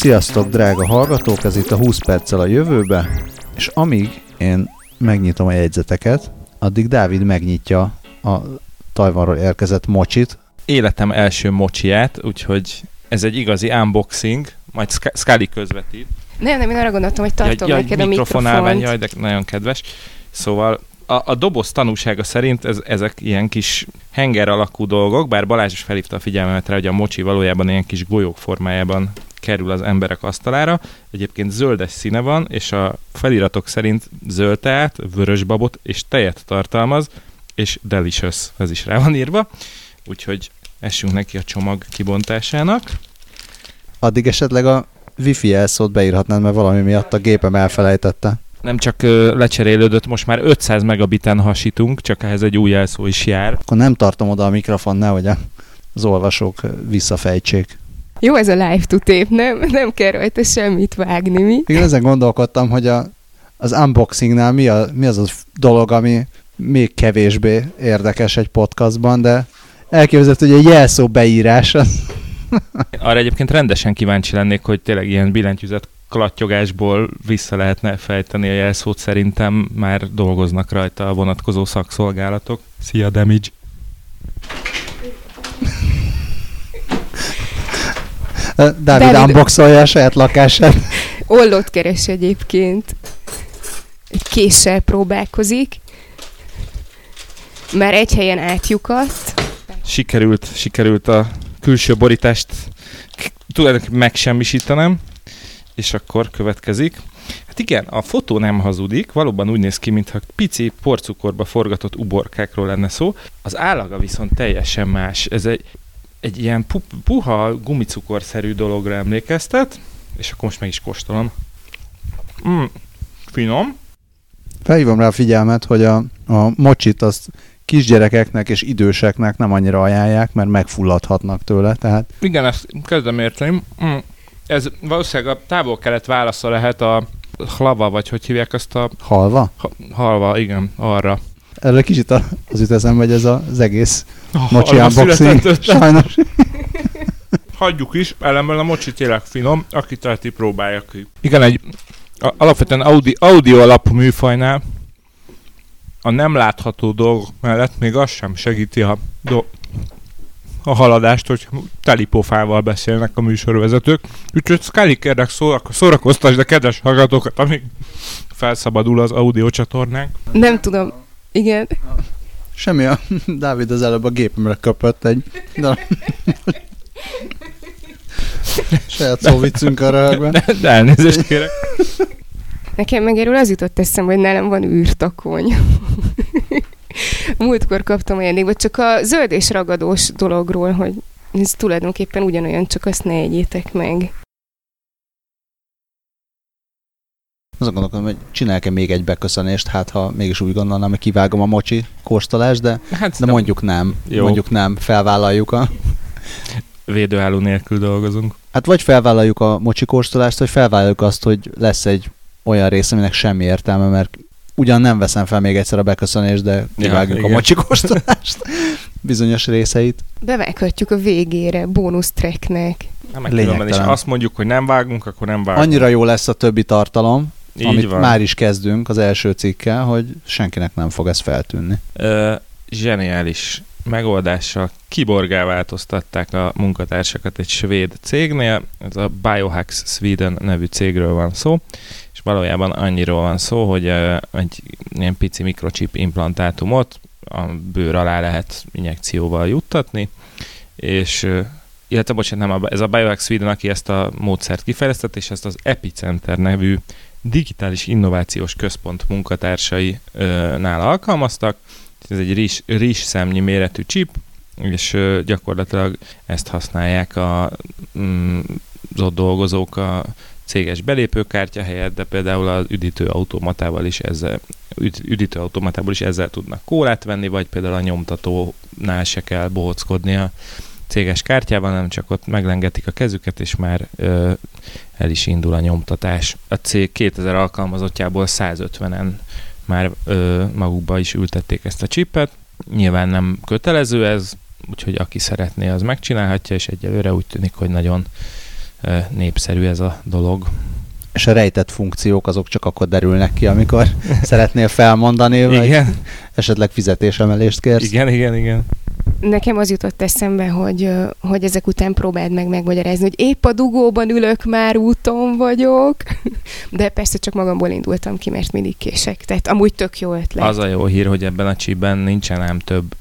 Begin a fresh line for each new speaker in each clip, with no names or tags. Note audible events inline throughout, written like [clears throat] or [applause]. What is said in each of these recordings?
Sziasztok, drága hallgatók, ez itt a 20 perccel a jövőbe, és amíg én megnyitom a jegyzeteket, addig Dávid megnyitja a Tajvanról érkezett mocsit.
Életem első mocsiját, úgyhogy ez egy igazi unboxing, majd Scully közvetít.
Nem, nem, én arra gondoltam, hogy tartom
jaj,
neked a
mikrofont. Jaj, de nagyon kedves. Szóval a, a doboz tanúsága szerint ez, ezek ilyen kis henger alakú dolgok, bár Balázs is felhívta a figyelmemet rá, hogy a mocsi valójában ilyen kis golyók formájában kerül az emberek asztalára. Egyébként zöldes színe van, és a feliratok szerint zöld teát, vörös babot és tejet tartalmaz, és delicious, ez is rá van írva. Úgyhogy essünk neki a csomag kibontásának.
Addig esetleg a wifi jelszót beírhatnád, mert valami miatt a gépem elfelejtette.
Nem csak ö, lecserélődött, most már 500 megabiten hasítunk, csak ehhez egy új jelszó is jár.
Akkor nem tartom oda a mikrofon, nehogy az olvasók visszafejtsék.
Jó ez a live to tape, nem? Nem kell rajta semmit vágni, mi?
Igen, ezen gondolkodtam, hogy a, az unboxingnál mi, a, mi az a dolog, ami még kevésbé érdekes egy podcastban, de elképzelhető, hogy egy jelszó beírás az... [laughs]
Arra egyébként rendesen kíváncsi lennék, hogy tényleg ilyen billentyűzet klattyogásból vissza lehetne fejteni a jelszót, szerintem már dolgoznak rajta a vonatkozó szakszolgálatok. Szia, Damage!
Dávid, Dávid unboxolja a saját lakását. [laughs]
Ollót keres egyébként. Egy késsel próbálkozik. Már egy helyen átjukat.
Sikerült, sikerült a külső borítást tulajdonképpen megsemmisítenem, és akkor következik. Hát igen, a fotó nem hazudik, valóban úgy néz ki, mintha pici porcukorba forgatott uborkákról lenne szó. Az állaga viszont teljesen más. Ez egy egy ilyen pu- puha gumicukorszerű dologra emlékeztet, és akkor most meg is kóstolom. Mm, finom.
Felhívom rá a figyelmet, hogy a, a mocsit azt kisgyerekeknek és időseknek nem annyira ajánlják, mert megfulladhatnak tőle, tehát...
Igen, ezt kezdem érteni. Mm. Ez valószínűleg a távol-kelet válasza lehet a hlava, vagy hogy hívják azt a...
Halva?
Ha, halva, igen, arra.
Erre kicsit az jut eszembe, hogy ez az egész oh, mocsi unboxing. Sajnos.
Hagyjuk is, ellenben a mocsi tényleg finom, aki teheti próbálja ki. Igen, egy a, alapvetően audi, audio alapú műfajnál a nem látható dolgok mellett még az sem segíti a, do, a haladást, hogy telipofával beszélnek a műsorvezetők. Úgyhogy Scully kérlek szórakoztasd a kedves hallgatókat, amíg felszabadul az audio csatornánk.
Nem tudom, igen.
Semmi a [laughs] Dávid az előbb a gépemre kapott egy [laughs] Saját szóviccünk a röhögben.
De, de elnézést kérek. [laughs]
Nekem meg erről az jutott eszembe, hogy nálam van űrtakony. Múltkor kaptam ajándékba, csak a zöld és ragadós dologról, hogy ez tulajdonképpen ugyanolyan, csak azt ne egyétek meg.
Azon gondolkodom, hogy csinálok-e még egy beköszönést, hát ha mégis úgy gondolnám, hogy kivágom a mocsi kóstolást, de, hát de mondjuk nem. Jó. Mondjuk nem, felvállaljuk a...
Védőálló nélkül dolgozunk.
Hát vagy felvállaljuk a mocsi kóstolást, vagy felvállaljuk azt, hogy lesz egy olyan rész, aminek semmi értelme, mert ugyan nem veszem fel még egyszer a beköszönést, de kivágjuk ja, a mocsi kóstolást [laughs] bizonyos részeit.
Bevághatjuk a végére, bónusz tracknek.
Nem, és azt mondjuk, hogy nem vágunk, akkor nem vágunk.
Annyira jó lesz a többi tartalom, így amit van. már is kezdünk az első cikkel, hogy senkinek nem fog ez feltűnni.
Ö, zseniális megoldással kiborgá változtatták a munkatársakat egy svéd cégnél, ez a Biohacks Sweden nevű cégről van szó, és valójában annyiról van szó, hogy egy ilyen pici mikrochip implantátumot a bőr alá lehet injekcióval juttatni, és illetve bocsánat, nem, ez a Biohacks Sweden, aki ezt a módszert kifejlesztett, és ezt az Epicenter nevű digitális innovációs központ munkatársainál alkalmaztak. Ez egy rizs, rizs szemnyi méretű chip, és gyakorlatilag ezt használják a, mm, az ott dolgozók a céges belépőkártya helyett, de például az üdítőautomatával is ezzel, üd, üdítőautomatából is ezzel tudnak kólát venni, vagy például a nyomtatónál se kell bohockodni a céges kártyával, nem csak ott meglengetik a kezüket, és már ö, el is indul a nyomtatás. A cég 2000 alkalmazottjából 150-en már ö, magukba is ültették ezt a csipet. Nyilván nem kötelező ez, úgyhogy aki szeretné, az megcsinálhatja, és egyelőre úgy tűnik, hogy nagyon népszerű ez a dolog.
És a rejtett funkciók azok csak akkor derülnek ki, amikor [laughs] szeretnél felmondani, vagy igen. esetleg fizetésemelést kérsz.
Igen, igen, igen.
Nekem az jutott eszembe, hogy, hogy ezek után próbáld meg megmagyarázni, hogy épp a dugóban ülök, már úton vagyok, [laughs] de persze csak magamból indultam ki, mert mindig kések. Tehát amúgy tök jó ötlet.
Az a jó hír, hogy ebben a csípben nincsen ám több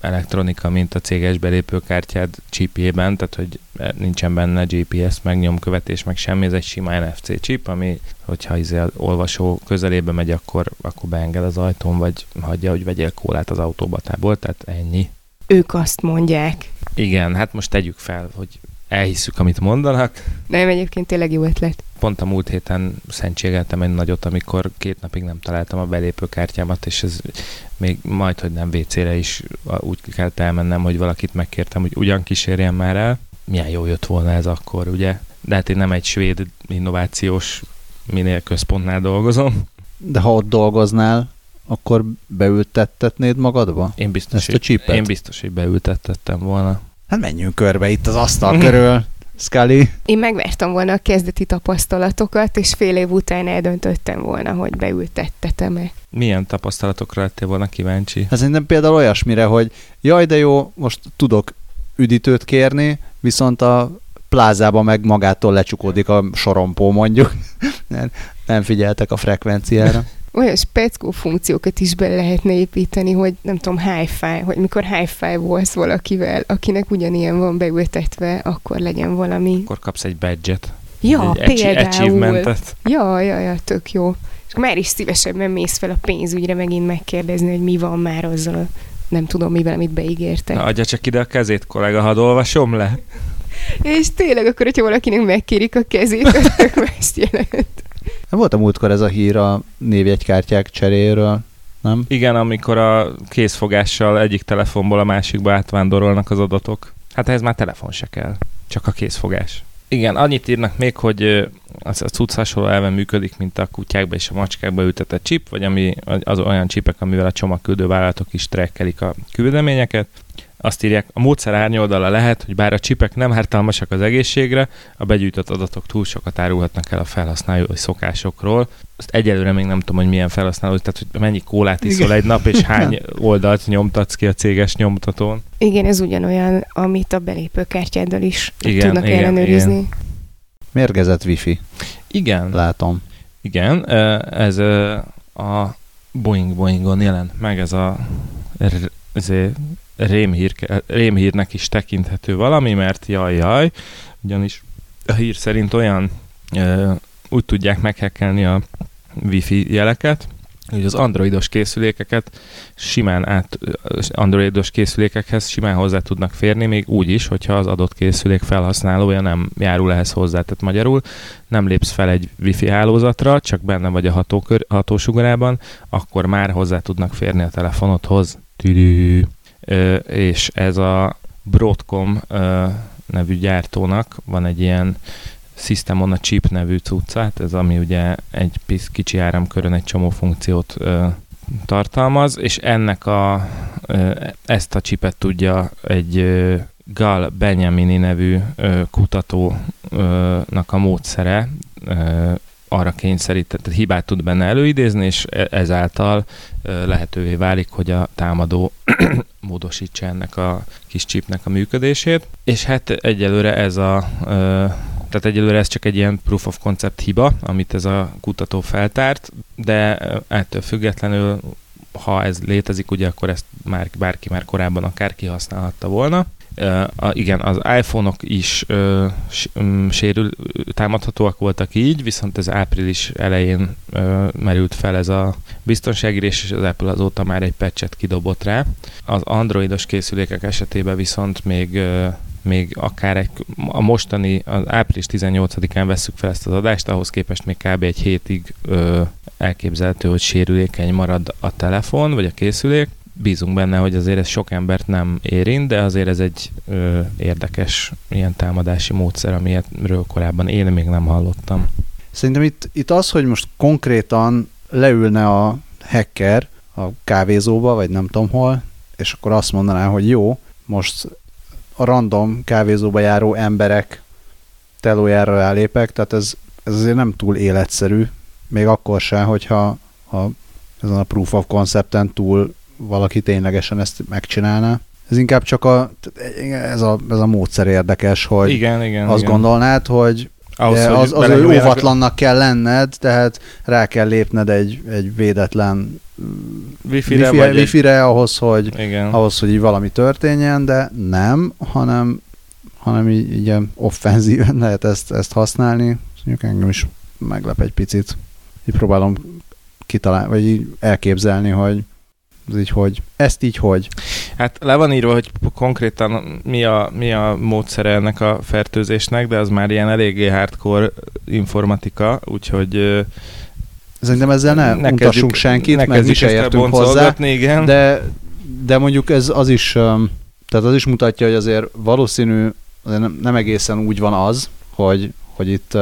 elektronika, mint a céges belépőkártyád csípjében, tehát hogy nincsen benne GPS, meg nyomkövetés, meg semmi, ez egy sima NFC chip, ami, hogyha izé az olvasó közelébe megy, akkor, akkor beenged az ajtón, vagy hagyja, hogy vegyél kólát az autóbatából, tehát ennyi.
Ők azt mondják.
Igen, hát most tegyük fel, hogy elhisszük, amit mondanak.
Nem, egyébként tényleg jó ötlet.
Pont a múlt héten szentségeltem egy nagyot, amikor két napig nem találtam a belépőkártyámat, és ez még majd, hogy nem WC-re is úgy kellett elmennem, hogy valakit megkértem, hogy ugyan kísérjen már el. Milyen jó jött volna ez akkor, ugye? De hát én nem egy svéd innovációs minél központnál dolgozom.
De ha ott dolgoznál, akkor beültettetnéd magadba?
Én biztos, Ezt a csípet? Én biztos, hogy beültettettem volna.
Hát menjünk körbe itt az asztal [laughs] körül. Scully.
Én megvártam volna a kezdeti tapasztalatokat, és fél év után eldöntöttem volna, hogy beültettetem-e.
Milyen tapasztalatokra lettél volna kíváncsi?
Hát szerintem például olyasmire, hogy jaj, de jó, most tudok üdítőt kérni, viszont a plázában meg magától lecsukódik a sorompó mondjuk. [laughs] nem, nem figyeltek a frekvenciára
olyan speckó funkciókat is be lehetne építeni, hogy nem tudom, hi-fi, hogy mikor hi-fi volsz valakivel, akinek ugyanilyen van beültetve, akkor legyen valami.
Akkor kapsz egy badge-et.
Ja, egy például. Ja, ja, ja, tök jó. És már is szívesebben mész fel a pénzügyre megint megkérdezni, hogy mi van már azzal a nem tudom mivel, amit beígértek.
Na, adja csak ide a kezét, kollega, hadd olvasom le.
És tényleg akkor, hogyha valakinek megkérik a kezét, [laughs] akkor ezt jelent.
Volt a múltkor ez a hír a névjegykártyák cseréről, nem?
Igen, amikor a készfogással egyik telefonból a másikba átvándorolnak az adatok. Hát ez már telefon se kell, csak a készfogás. Igen, annyit írnak még, hogy az a cucc hasonló elven működik, mint a kutyákba és a macskákba ültetett chip, vagy ami az olyan csipek, amivel a csomagküldő vállalatok is trekkelik a küldeményeket. Azt írják, a módszer árnyoldala lehet, hogy bár a csipek nem ártalmasak az egészségre, a begyűjtött adatok túl sokat árulhatnak el a felhasználói szokásokról. Azt egyelőre még nem tudom, hogy milyen felhasználó, tehát hogy mennyi kólát iszol Igen. egy nap, és [laughs] hány oldalt nyomtatsz ki a céges nyomtatón.
Igen, ez ugyanolyan, amit a belépőkártyáddal is igen, tudnak igen, ellenőrizni. Igen.
Mérgezett wifi.
Igen.
Látom.
Igen, ez a Boeing Boeingon jelent meg ez a ezért rémhír, rémhírnek is tekinthető valami, mert jaj, jaj, ugyanis a hír szerint olyan ö, úgy tudják meghekkelni a wifi jeleket, hogy az androidos készülékeket simán át, androidos készülékekhez simán hozzá tudnak férni, még úgy is, hogyha az adott készülék felhasználója nem járul ehhez hozzá. Tehát magyarul nem lépsz fel egy wifi hálózatra, csak benne vagy a hatókör, hatósugarában, akkor már hozzá tudnak férni a telefonodhoz. Tüdű és ez a Broadcom nevű gyártónak van egy ilyen System on a Chip nevű cuccát, ez ami ugye egy kicsi áramkörön egy csomó funkciót tartalmaz, és ennek a, ezt a chipet tudja egy Gal Benyamini nevű kutatónak a módszere arra kényszerített, tehát hibát tud benne előidézni, és e- ezáltal lehetővé válik, hogy a támadó [clears throat] módosítsa ennek a kis chipnek a működését. És hát egyelőre ez a tehát egyelőre ez csak egy ilyen proof of concept hiba, amit ez a kutató feltárt, de ettől függetlenül ha ez létezik, ugye akkor ezt már bárki már korábban akár kihasználhatta volna. Uh, igen, az iPhone-ok is uh, sérül, támadhatóak voltak így, viszont ez április elején uh, merült fel ez a biztonságírés, és az Apple azóta már egy patchet kidobott rá. Az androidos készülékek esetében viszont még uh, még akár egy, a mostani, az április 18-án veszük fel ezt az adást, ahhoz képest még kb. egy hétig ö, elképzelhető, hogy sérülékeny marad a telefon, vagy a készülék, bízunk benne, hogy azért ez sok embert nem érint, de azért ez egy ö, érdekes ilyen támadási módszer, amiről korábban én még nem hallottam.
Szerintem itt, itt az, hogy most konkrétan leülne a hacker a kávézóba, vagy nem tudom hol, és akkor azt mondaná, hogy jó, most a random kávézóba járó emberek telójára rálépek, tehát ez, ez azért nem túl életszerű, még akkor sem, hogyha ha ezen a proof of concepten túl valaki ténylegesen ezt megcsinálná. Ez inkább csak a, ez a, ez a módszer érdekes, hogy
igen, igen,
azt
igen.
gondolnád, hogy ahhoz, de az, az hogy óvatlannak kell lenned, tehát rá kell lépned egy, egy védetlen
wifi-re,
wifi,
vagy
wifi-re egy... ahhoz, hogy,
Igen.
ahhoz, hogy így valami történjen, de nem, hanem, hanem így, így offenzíven lehet ezt, ezt használni. Mondjuk engem is meglep egy picit. Így próbálom kitalálni, vagy így elképzelni, hogy ez így hogy, ezt így hogy.
Hát le van írva, hogy konkrétan mi a, mi a módszere ennek a fertőzésnek, de az már ilyen eléggé hardcore informatika, úgyhogy
Szerintem ezzel ne, ne untassunk senkit, mert mi se értünk hozzá,
igen.
de, de mondjuk ez az is, tehát az is mutatja, hogy azért valószínű, nem, nem egészen úgy van az, hogy, hogy itt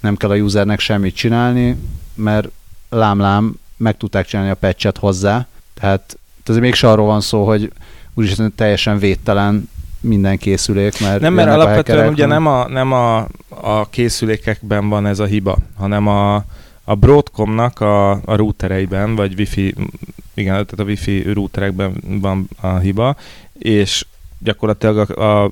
nem kell a usernek semmit csinálni, mert lámlám meg tudták csinálni a patchet hozzá, tehát azért mégse arról van szó, hogy úgyis teljesen védtelen minden készülék, mert
Nem, mert alapvetően ugye nem, a, nem a, a készülékekben van ez a hiba, hanem a, a Broadcomnak a, a routereiben, vagy wifi, igen, tehát a wifi routerekben van a hiba, és gyakorlatilag a, a,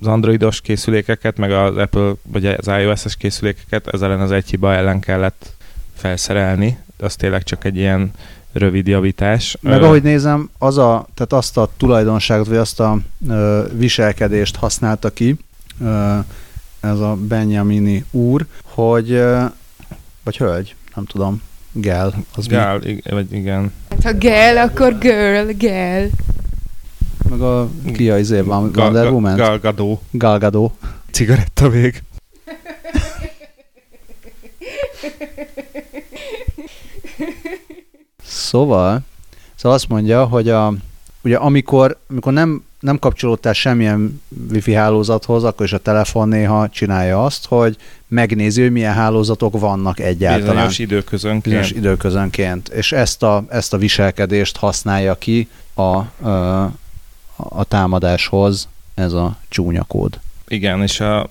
az androidos készülékeket, meg az Apple, vagy az iOS-es készülékeket ez ellen az egy hiba ellen kellett felszerelni. Az tényleg csak egy ilyen rövid javítás.
Meg ahogy nézem, az a, tehát azt a tulajdonságot, vagy azt a ö, viselkedést használta ki ö, ez a Benjamini úr, hogy ö, vagy hölgy, nem tudom, gel.
Az gel, mi? vagy igen.
Hát, ha gel, akkor girl, gel.
Meg a ki a izé, van, Gal, Wonder Woman?
Galgadó.
Galgadó.
Cigaretta vég.
Szóval, szóval azt mondja, hogy a, ugye amikor, amikor nem, nem kapcsolódtál semmilyen wifi hálózathoz, akkor is a telefon néha csinálja azt, hogy megnézi, hogy milyen hálózatok vannak egyáltalán.
Bizonyos időközönként.
Bizonyos időközönként. És ezt a, ezt a viselkedést használja ki a, a, a támadáshoz ez a csúnya kód.
Igen, és a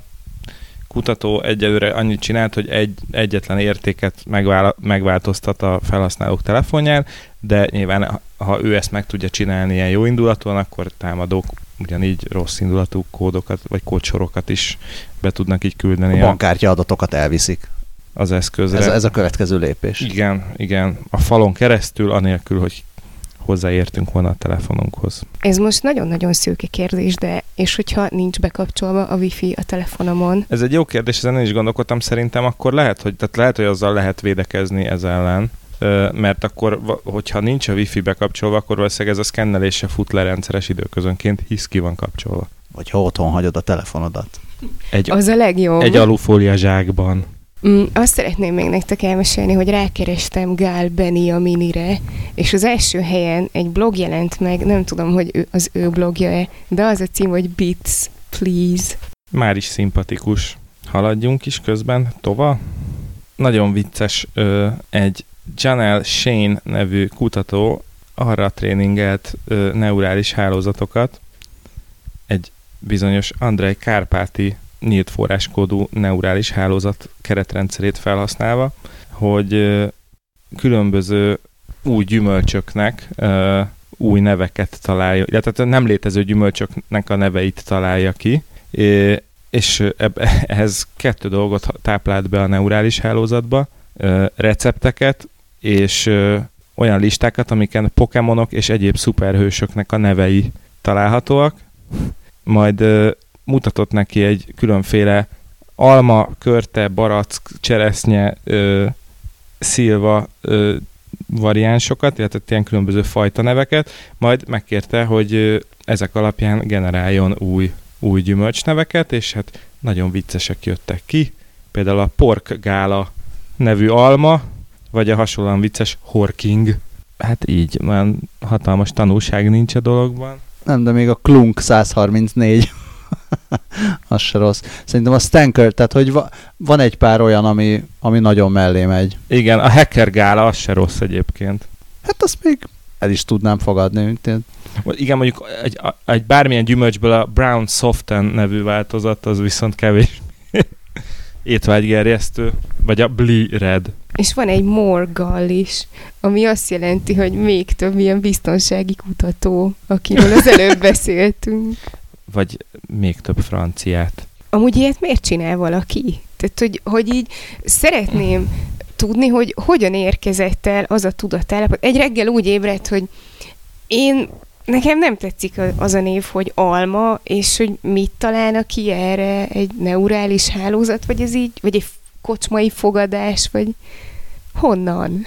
kutató egyelőre annyit csinált, hogy egy, egyetlen értéket megvál, megváltoztat a felhasználók telefonján, de nyilván ha ő ezt meg tudja csinálni ilyen jó indulatúan, akkor támadók ugyanígy rossz indulatú kódokat, vagy kódsorokat is be tudnak így küldeni.
A bankkártya adatokat elviszik.
Az eszközre.
Ez, ez a következő lépés.
Igen, igen. A falon keresztül, anélkül, hogy hozzáértünk volna a telefonunkhoz.
Ez most nagyon-nagyon szűke kérdés, de és hogyha nincs bekapcsolva a wifi a telefonomon?
Ez egy jó kérdés, ezen is gondolkodtam, szerintem akkor lehet, hogy, tehát lehet, hogy azzal lehet védekezni ez ellen, mert akkor, hogyha nincs a wifi bekapcsolva, akkor valószínűleg ez a szkennelése fut le rendszeres időközönként, hisz ki van kapcsolva.
Vagy ha otthon hagyod a telefonodat.
Egy, az a legjobb.
Egy alufólia zsákban.
Mm, azt szeretném még nektek elmesélni, hogy rákerestem Gál Benny a minire, és az első helyen egy blog jelent meg, nem tudom, hogy az ő blogja-e, de az a cím, hogy Bits, please.
Már is szimpatikus. Haladjunk is közben, tova. Nagyon vicces, ö, egy Janelle Shane nevű kutató arra tréningelt ö, neurális hálózatokat, egy bizonyos Andrei Kárpáti nyílt forráskódú neurális hálózat keretrendszerét felhasználva, hogy különböző új gyümölcsöknek új neveket találja, illetve nem létező gyümölcsöknek a neveit találja ki, és [laughs] ehhez kettő dolgot táplált be a neurális hálózatba, recepteket és olyan listákat, amiken Pokémonok és egyéb szuperhősöknek a nevei találhatóak, majd mutatott neki egy különféle alma, körte, barack, cseresznye, ö, szilva ö, variánsokat, illetve ilyen különböző fajta neveket, majd megkérte, hogy ö, ezek alapján generáljon új, új gyümölcsneveket, és hát nagyon viccesek jöttek ki. Például a Pork Gála nevű alma, vagy a hasonlóan vicces Horking. Hát így, már hatalmas tanulság nincs a dologban.
Nem, de még a Klunk 134 [laughs] az se rossz. Szerintem a Stanker, tehát hogy va, van egy pár olyan, ami, ami nagyon mellé megy.
Igen, a Hacker Gála az se rossz egyébként.
Hát azt még el is tudnám fogadni.
Igen, mondjuk egy, egy bármilyen gyümölcsből a Brown Soften nevű változat, az viszont kevés. [laughs] étvágygerjesztő, vagy a Bli Red.
És van egy Morgal is, ami azt jelenti, hogy még több ilyen biztonsági kutató, akiről az előbb [laughs] beszéltünk.
Vagy még több franciát.
Amúgy ilyet miért csinál valaki? Tehát, hogy, hogy így szeretném tudni, hogy hogyan érkezett el az a tudatállapot. Egy reggel úgy ébredt, hogy én Nekem nem tetszik az a név, hogy alma, és hogy mit találnak ki erre egy neurális hálózat, vagy ez így, vagy egy kocsmai fogadás, vagy honnan?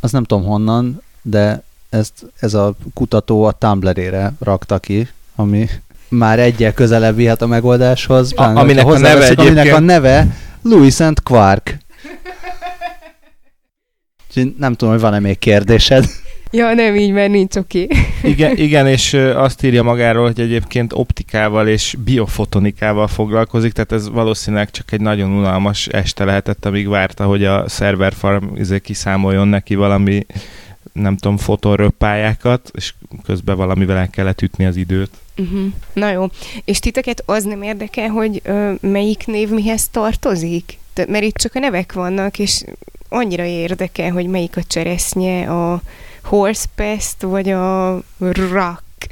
Azt nem tudom honnan, de ezt, ez a kutató a Tumblr-ére rakta ki, ami már egyel közelebb vihet a megoldáshoz.
A, aminek, a neve
aminek a neve Louis and Quark. nem tudom, hogy van-e még kérdésed.
Ja, nem így, mert nincs oké. Okay.
igen, igen, és azt írja magáról, hogy egyébként optikával és biofotonikával foglalkozik, tehát ez valószínűleg csak egy nagyon unalmas este lehetett, amíg várta, hogy a farm izé kiszámoljon neki valami nem tudom, fotonröppályákat, és közben valamivel el kellett ütni az időt.
Uh-huh. Na jó. És titeket az nem érdekel, hogy ö, melyik név mihez tartozik? De, mert itt csak a nevek vannak, és annyira érdekel, hogy melyik a cseresznye, a Horsepest, vagy a Rock.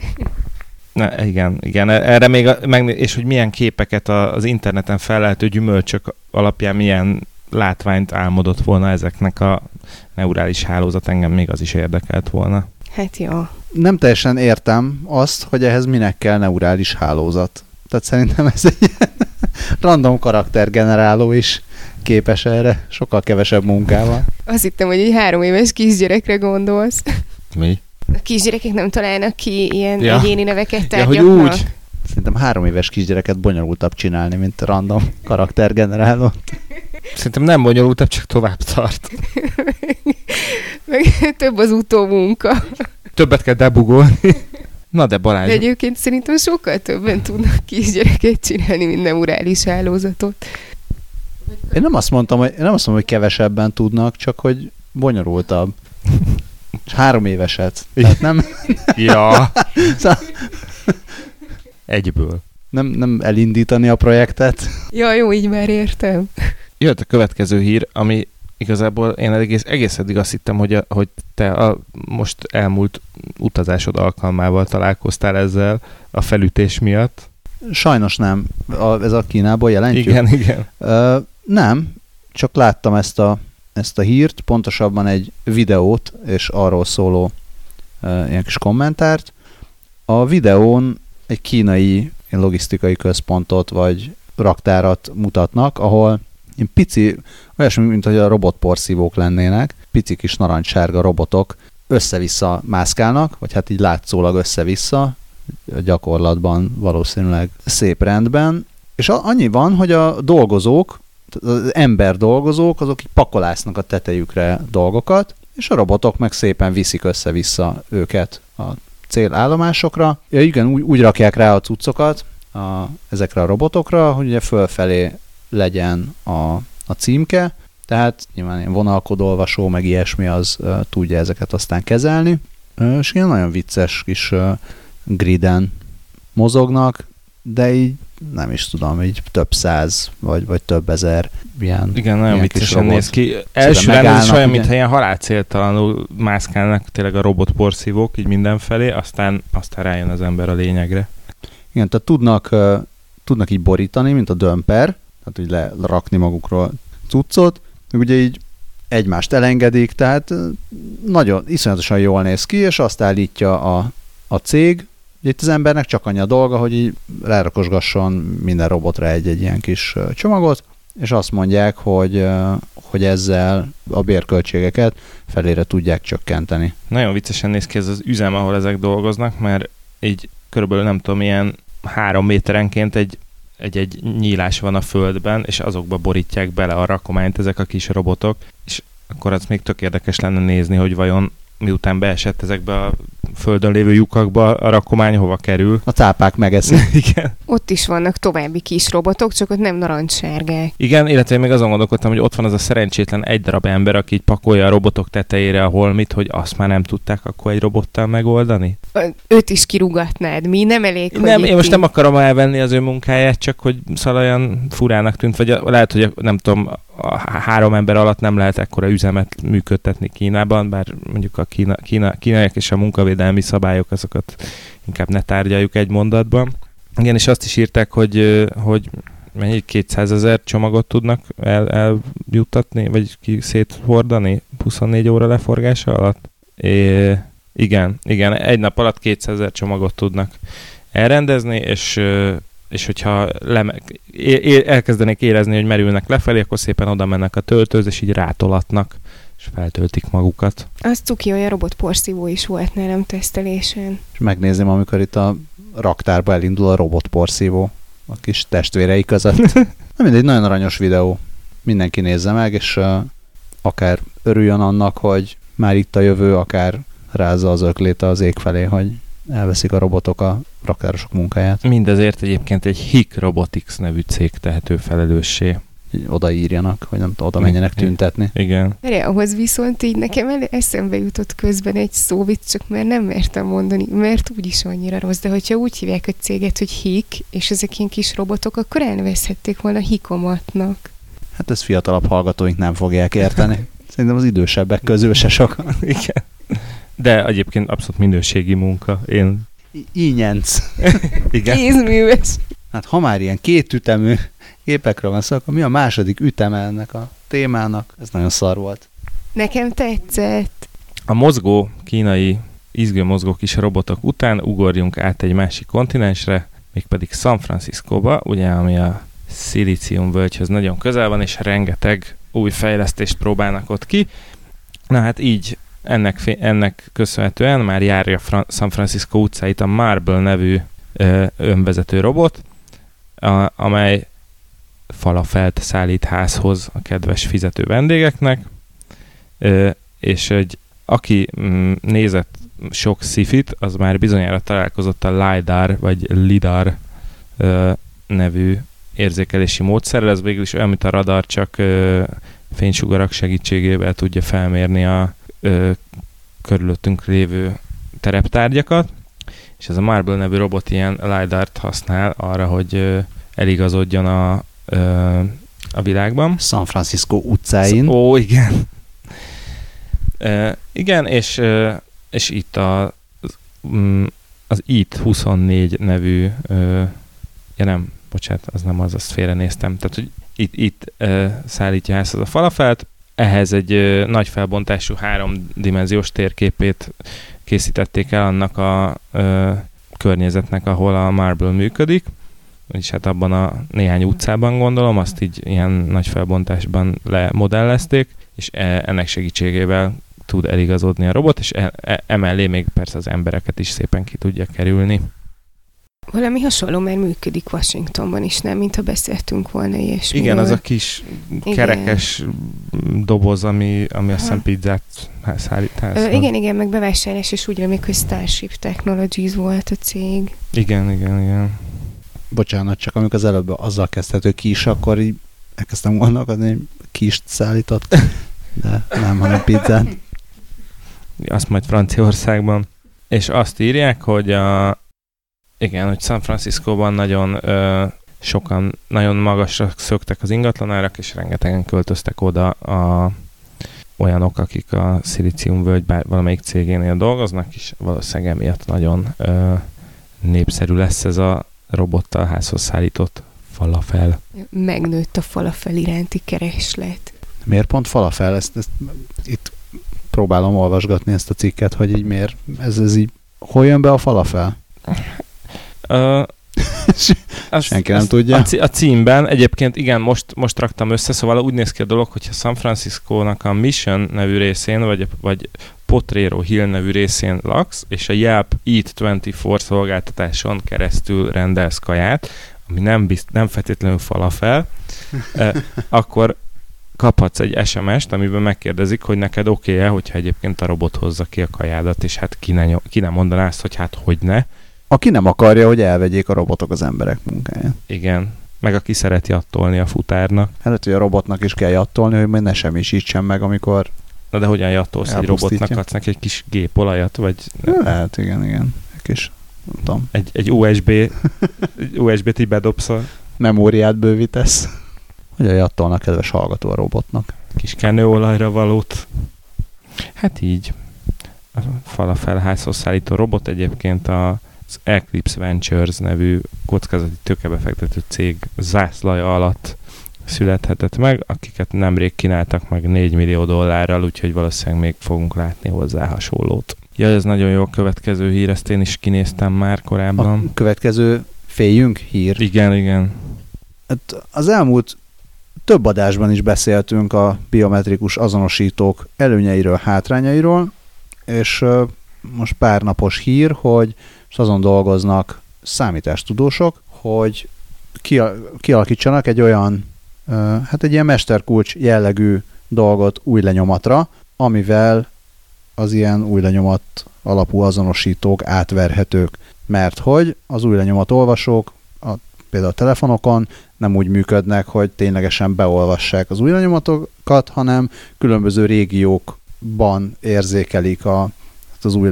Na, igen, igen, erre még, a, meg, és hogy milyen képeket az interneten felelhető gyümölcsök alapján milyen látványt álmodott volna ezeknek a neurális hálózat, engem még az is érdekelt volna.
Hát jó.
Nem teljesen értem azt, hogy ehhez minek kell neurális hálózat. Tehát szerintem ez egy [laughs] random karaktergeneráló is képes erre, sokkal kevesebb munkával.
Azt hittem, hogy egy három éves kisgyerekre gondolsz.
Mi?
A kisgyerekek nem találnak ki ilyen ja. egyéni neveket tárgyaknak.
Ja, hogy úgy.
Szerintem három éves kisgyereket bonyolultabb csinálni, mint random karaktergeneráló.
Szerintem nem bonyolultabb, csak tovább tart. [laughs]
Meg több az utómunka.
Többet kell debugolni. Na de Balázs. De
egyébként szerintem sokkal többen tudnak kisgyereket csinálni, mint neurális hálózatot.
Én nem azt mondtam, hogy, nem azt mondom, hogy kevesebben tudnak, csak hogy bonyolultabb. És három éveset. Tehát nem... [laughs]
ja. Egyből.
Nem, nem elindítani a projektet.
Ja, jó, így már értem.
Jött a következő hír, ami igazából én egész, egész eddig azt hittem, hogy, a, hogy te a most elmúlt utazásod alkalmával találkoztál ezzel a felütés miatt.
Sajnos nem. A, ez a Kínából jelentjük?
Igen, igen.
Ö, nem, csak láttam ezt a, ezt a hírt, pontosabban egy videót, és arról szóló ö, ilyen kis kommentárt. A videón egy kínai logisztikai központot vagy raktárat mutatnak, ahol ilyen pici, olyasmi, mint hogy a robotporszívók lennének, pici kis narancssárga robotok össze-vissza mászkálnak, vagy hát így látszólag össze-vissza, gyakorlatban valószínűleg szép rendben, és annyi van, hogy a dolgozók, az ember dolgozók, azok így pakolásznak a tetejükre dolgokat, és a robotok meg szépen viszik össze-vissza őket a célállomásokra. Ja, igen, úgy, úgy rakják rá a cuccokat a, ezekre a robotokra, hogy ugye fölfelé legyen a, a címke, tehát nyilván ilyen vonalkodolvasó, meg ilyesmi az uh, tudja ezeket aztán kezelni, uh, és ilyen nagyon vicces kis uh, griden mozognak, de így nem is tudom, így több száz, vagy, vagy több ezer ilyen
Igen, nagyon ilyen viccesen néz ki. Első rendben olyan, mintha ilyen halálcéltalanul mászkálnak tényleg a robotporszívók így mindenfelé, aztán, aztán rájön az ember a lényegre.
Igen, tehát tudnak, tudnak így borítani, mint a dömper, tehát úgy lerakni magukról cuccot, ugye így egymást elengedik, tehát nagyon, iszonyatosan jól néz ki, és azt állítja a, a cég, hogy itt az embernek csak annyi a dolga, hogy így lerakosgasson minden robotra egy-egy ilyen kis csomagot, és azt mondják, hogy, hogy ezzel a bérköltségeket felére tudják csökkenteni.
Nagyon viccesen néz ki ez az üzem, ahol ezek dolgoznak, mert így körülbelül nem tudom, ilyen három méterenként egy egy-egy nyílás van a földben, és azokba borítják bele a rakományt ezek a kis robotok, és akkor az még tök érdekes lenne nézni, hogy vajon miután beesett ezekbe a földön lévő lyukakba a rakomány hova kerül.
A cápák megeszik. [laughs]
Igen.
Ott is vannak további kis robotok, csak ott nem narancssárgák.
Igen, illetve én még azon gondolkodtam, hogy ott van az a szerencsétlen egy darab ember, aki így pakolja a robotok tetejére a holmit, hogy azt már nem tudták akkor egy robottal megoldani.
Őt is kirugatnád, mi? Nem elég, hogy
Nem, én most nem akarom elvenni az ő munkáját, csak hogy szóval olyan furának tűnt, vagy lehet, hogy nem tudom, a három ember alatt nem lehet ekkora üzemet működtetni Kínában, bár mondjuk a kína, kína, kínaiak és a munkavédelmi szabályok, azokat inkább ne tárgyaljuk egy mondatban. Igen, és azt is írták, hogy, hogy mennyi 200 ezer csomagot tudnak el, eljuttatni, vagy ki széthordani 24 óra leforgása alatt. É, igen, igen, egy nap alatt 200 ezer csomagot tudnak elrendezni, és és hogyha leme, é, elkezdenék érezni, hogy merülnek lefelé, akkor szépen oda mennek a töltőz, és így rátolatnak, és feltöltik magukat.
Az cuki, olyan robotporszívó is volt nálam tesztelésen.
És megnézem, amikor itt a raktárba elindul a robotporszívó a kis testvérei között. [laughs] Na mindegy, nagyon aranyos videó. Mindenki nézze meg, és uh, akár örüljön annak, hogy már itt a jövő, akár rázza az öklét az ég felé, hogy elveszik a robotok a raktárosok munkáját.
Mindezért egyébként egy HIK Robotics nevű cég tehető felelőssé.
Odaírjanak, hogy nem oda menjenek tüntetni.
Igen.
Erre, ahhoz viszont így nekem el, eszembe jutott közben egy szóvic, csak már nem mertem mondani, mert úgyis annyira rossz, de hogyha úgy hívják a céget, hogy HIK, és ezek ilyen kis robotok, akkor elnevezhették volna hikomatnak.
Hát ez fiatalabb hallgatóink nem fogják érteni. [laughs] Szerintem az idősebbek közül se sokan. [laughs]
Igen. De egyébként abszolút minőségi munka. Én...
Ínyenc. [laughs]
Igen.
Kézműves.
Hát ha már ilyen kétütemű gépekről van szó, akkor mi a második üteme ennek a témának? Ez nagyon szar volt.
Nekem tetszett.
A mozgó kínai izgő mozgó kis robotok után ugorjunk át egy másik kontinensre, mégpedig San Franciscóba, ugye, ami a szilícium völgyhöz nagyon közel van, és rengeteg új fejlesztést próbálnak ott ki. Na hát így ennek, ennek köszönhetően már járja Fra- San Francisco utcáit a Marble nevű ö, önvezető robot, a, amely falafelt szállít házhoz a kedves fizető vendégeknek, és egy aki mm, nézett sok szifit, az már bizonyára találkozott a LiDAR vagy LIDAR nevű érzékelési módszerrel, ez végül is olyan, mint a radar, csak fénysugarak segítségével tudja felmérni a körülöttünk lévő tereptárgyakat, és ez a Marble nevű robot ilyen LiDAR-t használ arra, hogy eligazodjon a, ö, a világban.
San Francisco utcáin.
Ó, igen. ö, igen, és, és itt a, az, mm, az IT 24 nevű, ö, ja nem, bocsánat, az nem az, azt félrenéztem. Tehát, hogy itt, itt ö, szállítja ezt a falafelt, ehhez egy ö, nagy felbontású háromdimenziós térképét készítették el annak a ö, környezetnek, ahol a Marble működik, vagyis hát abban a néhány utcában gondolom, azt így ilyen nagy felbontásban lemodellezték, és e, ennek segítségével tud eligazodni a robot, és e, e, emellé még persze az embereket is szépen ki tudja kerülni.
Valami hasonló már működik Washingtonban is, nem? Mint ha beszéltünk volna ilyesmiről.
Igen, az a kis kerekes igen. doboz, ami, ami azt hiszem pizzát szállít
Ö, igen, igen, meg bevásárlás, és úgy reméljük, hogy Starship Technologies volt a cég.
Igen, igen, igen.
Bocsánat, csak amikor az előbb azzal kezdhető kis, akkor így elkezdtem gondolkodni, hogy kist szállított, de nem, hanem pizzát.
Azt majd Franciaországban. És azt írják, hogy a, igen, hogy San Franciscóban nagyon ö, sokan, nagyon magasra szöktek az ingatlanárak, és rengetegen költöztek oda a olyanok, akik a völgy bár valamelyik cégénél dolgoznak, és valószínűleg emiatt nagyon ö, népszerű lesz ez a robottal házhoz szállított falafel.
Megnőtt a falafel iránti kereslet.
Miért pont falafel? Ezt, ezt, itt próbálom olvasgatni ezt a cikket, hogy így miért, ez, ez így, hol jön be a falafel?
Uh, [laughs]
azt, Senki nem azt tudja.
A, a címben egyébként igen, most, most raktam össze, szóval úgy néz ki a dolog, hogyha San Francisco-nak a Mission nevű részén, vagy, vagy Potrero Hill nevű részén laksz, és a Yelp Eat 24 szolgáltatáson keresztül rendelsz kaját, ami nem, bizt, nem feltétlenül falafel, eh, akkor kaphatsz egy SMS-t, amiben megkérdezik, hogy neked oké-e, hogyha egyébként a robot hozza ki a kajádat, és hát ki ne, ki ne mondaná azt, hogy hát hogy ne.
Aki nem akarja, hogy elvegyék a robotok az emberek munkáját.
Igen, meg aki szereti attolni a futárnak.
Hát, hogy a robotnak is kell jattolni, hogy majd ne semmisítsen meg, amikor
Na de hogyan jattolsz egy robotnak? Adsz neki egy kis gépolajat? Vagy...
Lehet, igen, igen. Egy kis,
nem tudom. Egy, egy USB, USB-t [laughs] így bedobsz a...
Memóriát bővítesz. Hogyan jattolnak, kedves hallgató a robotnak?
Kis kenőolajra valót. Hát így. A falafelházhoz szállító robot egyébként a az Eclipse Ventures nevű kockázati tőkebefektető cég zászlaja alatt születhetett meg, akiket nemrég kínáltak meg 4 millió dollárral, úgyhogy valószínűleg még fogunk látni hozzá hasonlót. Ja, ez nagyon jó a következő hír, ezt én is kinéztem már korábban.
A következő féljünk hír?
Igen, igen.
Hát az elmúlt több adásban is beszéltünk a biometrikus azonosítók előnyeiről, hátrányairól, és most pár napos hír, hogy azon dolgoznak számítástudósok, hogy kialakítsanak egy olyan hát egy ilyen mesterkulcs jellegű dolgot új lenyomatra, amivel az ilyen új lenyomat alapú azonosítók átverhetők. Mert hogy az új lenyomat olvasók a, például a telefonokon nem úgy működnek, hogy ténylegesen beolvassák az új lenyomatokat, hanem különböző régiókban érzékelik a, hát az új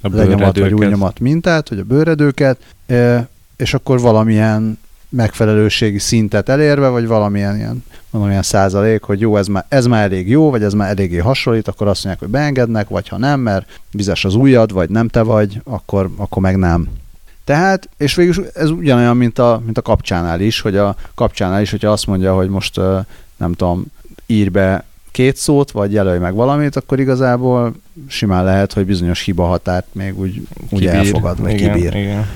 a lenyomat vagy új nyomat mintát, vagy a bőredőket, és akkor valamilyen megfelelőségi szintet elérve, vagy valamilyen ilyen, valamilyen százalék, hogy jó, ez már, ez már elég jó, vagy ez már eléggé hasonlít, akkor azt mondják, hogy beengednek, vagy ha nem, mert vizes az ujjad, vagy nem te vagy, akkor, akkor meg nem. Tehát, és végül ez ugyanolyan, mint a, mint a kapcsánál is, hogy a kapcsánál is, hogyha azt mondja, hogy most nem tudom, ír be két szót, vagy jelölj meg valamit, akkor igazából simán lehet, hogy bizonyos hiba határt még úgy, úgy elfogad, vagy igen, kibír. Igen.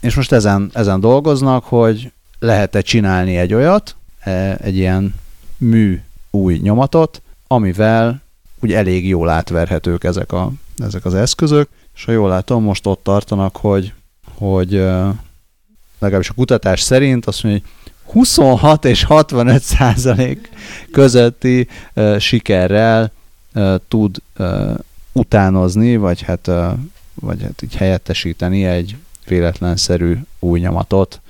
És most ezen, ezen dolgoznak, hogy lehet-e csinálni egy olyat, e, egy ilyen mű új nyomatot, amivel úgy elég jól átverhetők ezek, a, ezek az eszközök, és ha jól látom, most ott tartanak, hogy, hogy e, legalábbis a kutatás szerint azt mondja, hogy 26 és 65 százalék közötti uh, sikerrel tud utánozni, vagy hát, vagy hát így helyettesíteni egy véletlenszerű új nyomatot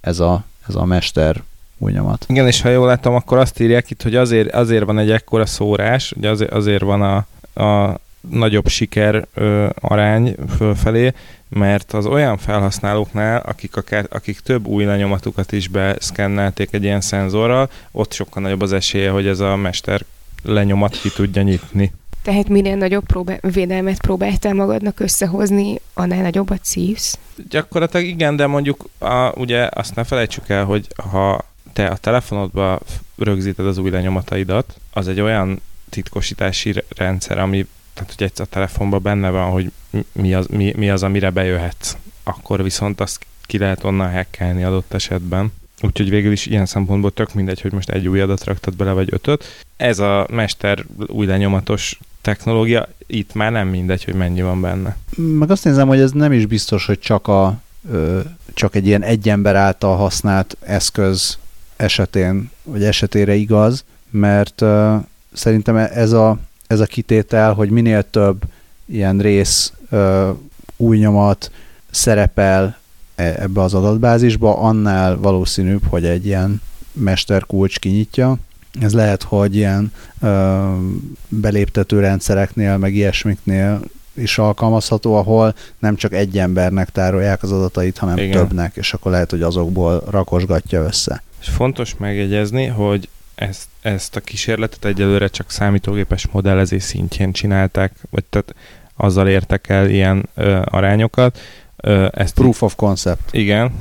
ez a, ez a mester új nyomat.
Igen, és ha jól látom, akkor azt írják itt, hogy azért, azért van egy ekkora szórás, hogy azért, azért van a, a nagyobb siker ö, arány fölfelé, mert az olyan felhasználóknál, akik, akár, akik több új lenyomatukat is beszkennelték egy ilyen szenzorral, ott sokkal nagyobb az esélye, hogy ez a mester lenyomat ki tudja nyitni.
Tehát minél nagyobb próbál, védelmet próbáltál magadnak összehozni, annál nagyobbat szívsz?
Gyakorlatilag igen, de mondjuk a, ugye azt ne felejtsük el, hogy ha te a telefonodba rögzíted az új lenyomataidat, az egy olyan titkosítási rendszer, ami tehát hogy egyszer a telefonban benne van, hogy mi az, mi, mi az, amire bejöhetsz. Akkor viszont azt ki lehet onnan hackelni adott esetben. Úgyhogy végül is ilyen szempontból tök mindegy, hogy most egy új adat raktad bele, vagy ötöt. Ez a mester új lenyomatos technológia, itt már nem mindegy, hogy mennyi van benne.
Meg azt nézem, hogy ez nem is biztos, hogy csak, a, ö, csak egy ilyen egy ember által használt eszköz esetén, vagy esetére igaz, mert ö, szerintem ez a, ez a kitétel, hogy minél több ilyen rész ö, új nyomat szerepel e, ebbe az adatbázisba, annál valószínűbb, hogy egy ilyen mesterkulcs kinyitja, ez lehet, hogy ilyen ö, beléptető rendszereknél, meg ilyesmiknél is alkalmazható, ahol nem csak egy embernek tárolják az adatait, hanem Igen. többnek, és akkor lehet, hogy azokból rakosgatja össze.
És fontos megjegyezni, hogy ezt, ezt a kísérletet egyelőre csak számítógépes modellezés szintjén csinálták, vagy tehát azzal értek el ilyen ö, arányokat.
Ö, ezt Proof of concept.
Igen.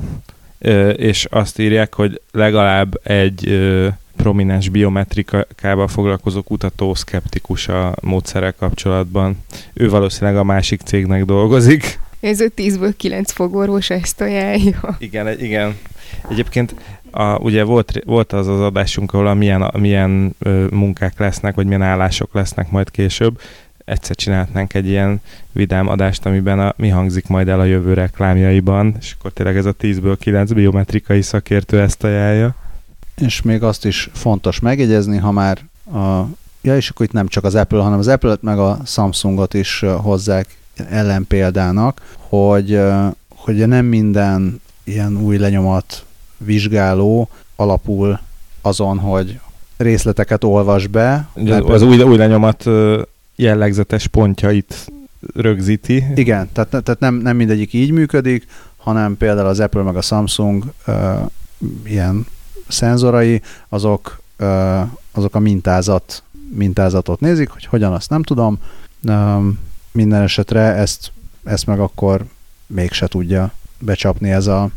Ö, és azt írják, hogy legalább egy ö, prominens biometrikával foglalkozó kutató szkeptikus a módszerrel kapcsolatban. Ő valószínűleg a másik cégnek dolgozik.
Ez a 10-ből 9 fogorvos ezt ajánlja.
Igen, igen. Egyébként a, ugye volt, volt az az adásunk, ahol a milyen, a milyen ö, munkák lesznek, vagy milyen állások lesznek majd később. Egyszer csinálhatnánk egy ilyen vidám adást, amiben a, mi hangzik majd el a jövő reklámjaiban, és akkor tényleg ez a 10-ből 9 biometrikai szakértő ezt ajánlja.
És még azt is fontos megjegyezni, ha már a, ja, és akkor itt nem csak az Apple, hanem az Apple-et meg a Samsungot is hozzák ellenpéldának, hogy, hogy nem minden ilyen új lenyomat vizsgáló alapul azon, hogy részleteket olvas be.
Az, az új, új lenyomat jellegzetes pontjait rögzíti.
Igen, tehát, tehát nem, nem mindegyik így működik, hanem például az Apple meg a Samsung uh, ilyen szenzorai, azok, azok a mintázat, mintázatot nézik, hogy hogyan, azt nem tudom. Minden esetre ezt, ezt meg akkor mégse tudja becsapni ez a,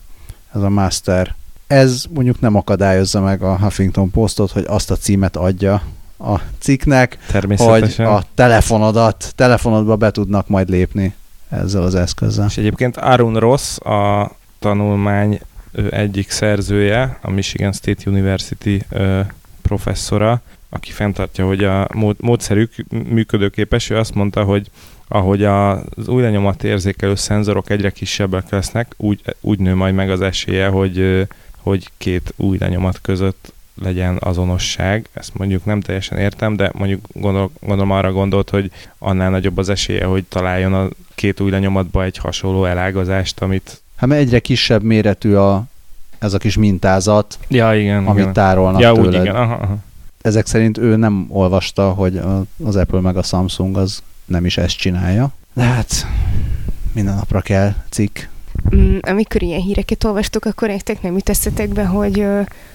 ez a master. Ez mondjuk nem akadályozza meg a Huffington Postot, hogy azt a címet adja a cikknek, hogy a telefonodat, telefonodba be tudnak majd lépni ezzel az eszközzel.
És egyébként Arun Ross, a tanulmány egyik szerzője, a Michigan State University professzora, aki fenntartja, hogy a módszerük működőképes, ő azt mondta, hogy ahogy az új lenyomat érzékelő szenzorok egyre kisebbek lesznek, úgy, úgy nő majd meg az esélye, hogy, hogy két új lenyomat között legyen azonosság. Ezt mondjuk nem teljesen értem, de mondjuk gondol, gondolom arra gondolt, hogy annál nagyobb az esélye, hogy találjon a két új lenyomatba egy hasonló elágazást, amit...
Hát egyre kisebb méretű a, ez a kis mintázat,
ja, igen,
amit
igen.
tárolnak
ja,
tőled.
Úgy, igen. Aha, aha.
Ezek szerint ő nem olvasta, hogy az Apple meg a Samsung az nem is ezt csinálja. De hát minden napra kell cikk.
Mm, amikor ilyen híreket olvastok, akkor nektek nem jut be, hogy,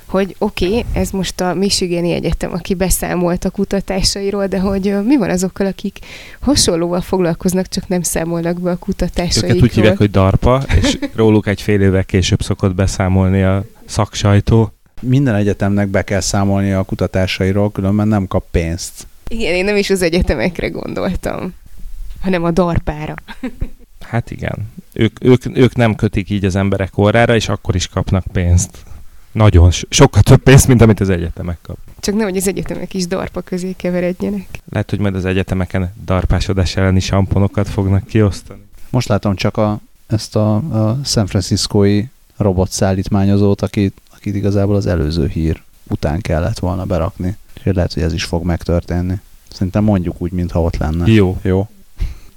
hogy oké, okay, ez most a Michigani Egyetem, aki beszámolt a kutatásairól, de hogy mi van azokkal, akik hasonlóval foglalkoznak, csak nem számolnak be a kutatásaikról.
Őket úgy hívják, hogy DARPA, és róluk egy fél évvel később szokott beszámolni a szaksajtó.
Minden egyetemnek be kell számolni a kutatásairól, különben nem kap pénzt.
Igen, én nem is az egyetemekre gondoltam, hanem a darpára.
Hát igen. Ők, ők, ők nem kötik így az emberek orrára, és akkor is kapnak pénzt. Nagyon, sokkal több pénzt, mint amit az egyetemek kap.
Csak nehogy az egyetemek is darpa közé keveredjenek.
Lehet, hogy majd az egyetemeken darpásodás elleni samponokat fognak kiosztani.
Most látom csak a, ezt a, a San Franciscoi robotszállítmányozót, akit, akit igazából az előző hír után kellett volna berakni. Úgyhogy lehet, hogy ez is fog megtörténni. Szerintem mondjuk úgy, mintha ott lenne.
Jó.
Jó.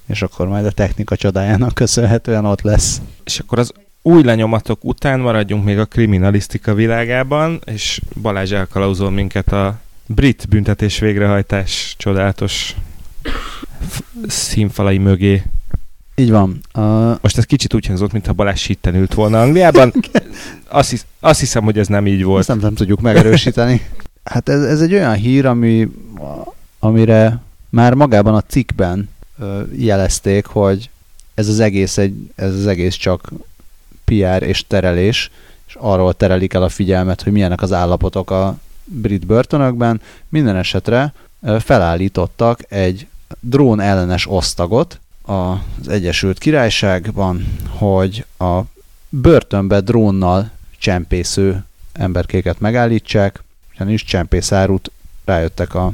És akkor majd a technika csodájának köszönhetően ott lesz.
És akkor az új lenyomatok után maradjunk még a kriminalisztika világában, és Balázs elkalauzol minket a brit büntetés végrehajtás csodálatos színfalai mögé.
Így van.
Uh... Most ez kicsit úgy hangzott, mintha Balázs sitten ült volna Angliában. azt, hisz, azt hiszem, hogy ez nem így volt. Ezt
nem, nem tudjuk megerősíteni. Hát ez, ez egy olyan hír, ami, amire már magában a cikkben jelezték, hogy ez az egész, egy, ez az egész csak PR és terelés, és arról terelik el a figyelmet, hogy milyenek az állapotok a brit börtönökben. Minden esetre felállítottak egy drón ellenes osztagot az Egyesült Királyságban, hogy a börtönbe drónnal csempésző emberkéket megállítsák, ugyanis csempészárút rájöttek a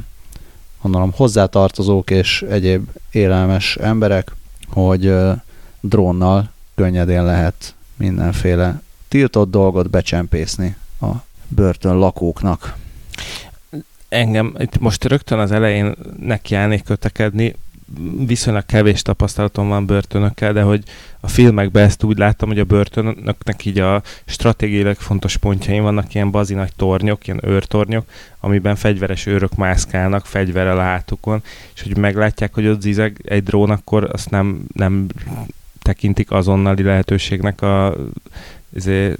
gondolom hozzátartozók és egyéb élelmes emberek, hogy drónnal könnyedén lehet mindenféle tiltott dolgot becsempészni a börtön lakóknak.
Engem itt most rögtön az elején nekiállnék kötekedni, viszonylag kevés tapasztalatom van börtönökkel, de hogy a filmekben ezt úgy láttam, hogy a börtönöknek így a stratégiailag fontos pontjain vannak ilyen bazinagy tornyok, ilyen őrtornyok, amiben fegyveres őrök mászkálnak fegyverrel a hátukon, és hogy meglátják, hogy ott zizeg egy drón, akkor azt nem, nem tekintik azonnali lehetőségnek a izé,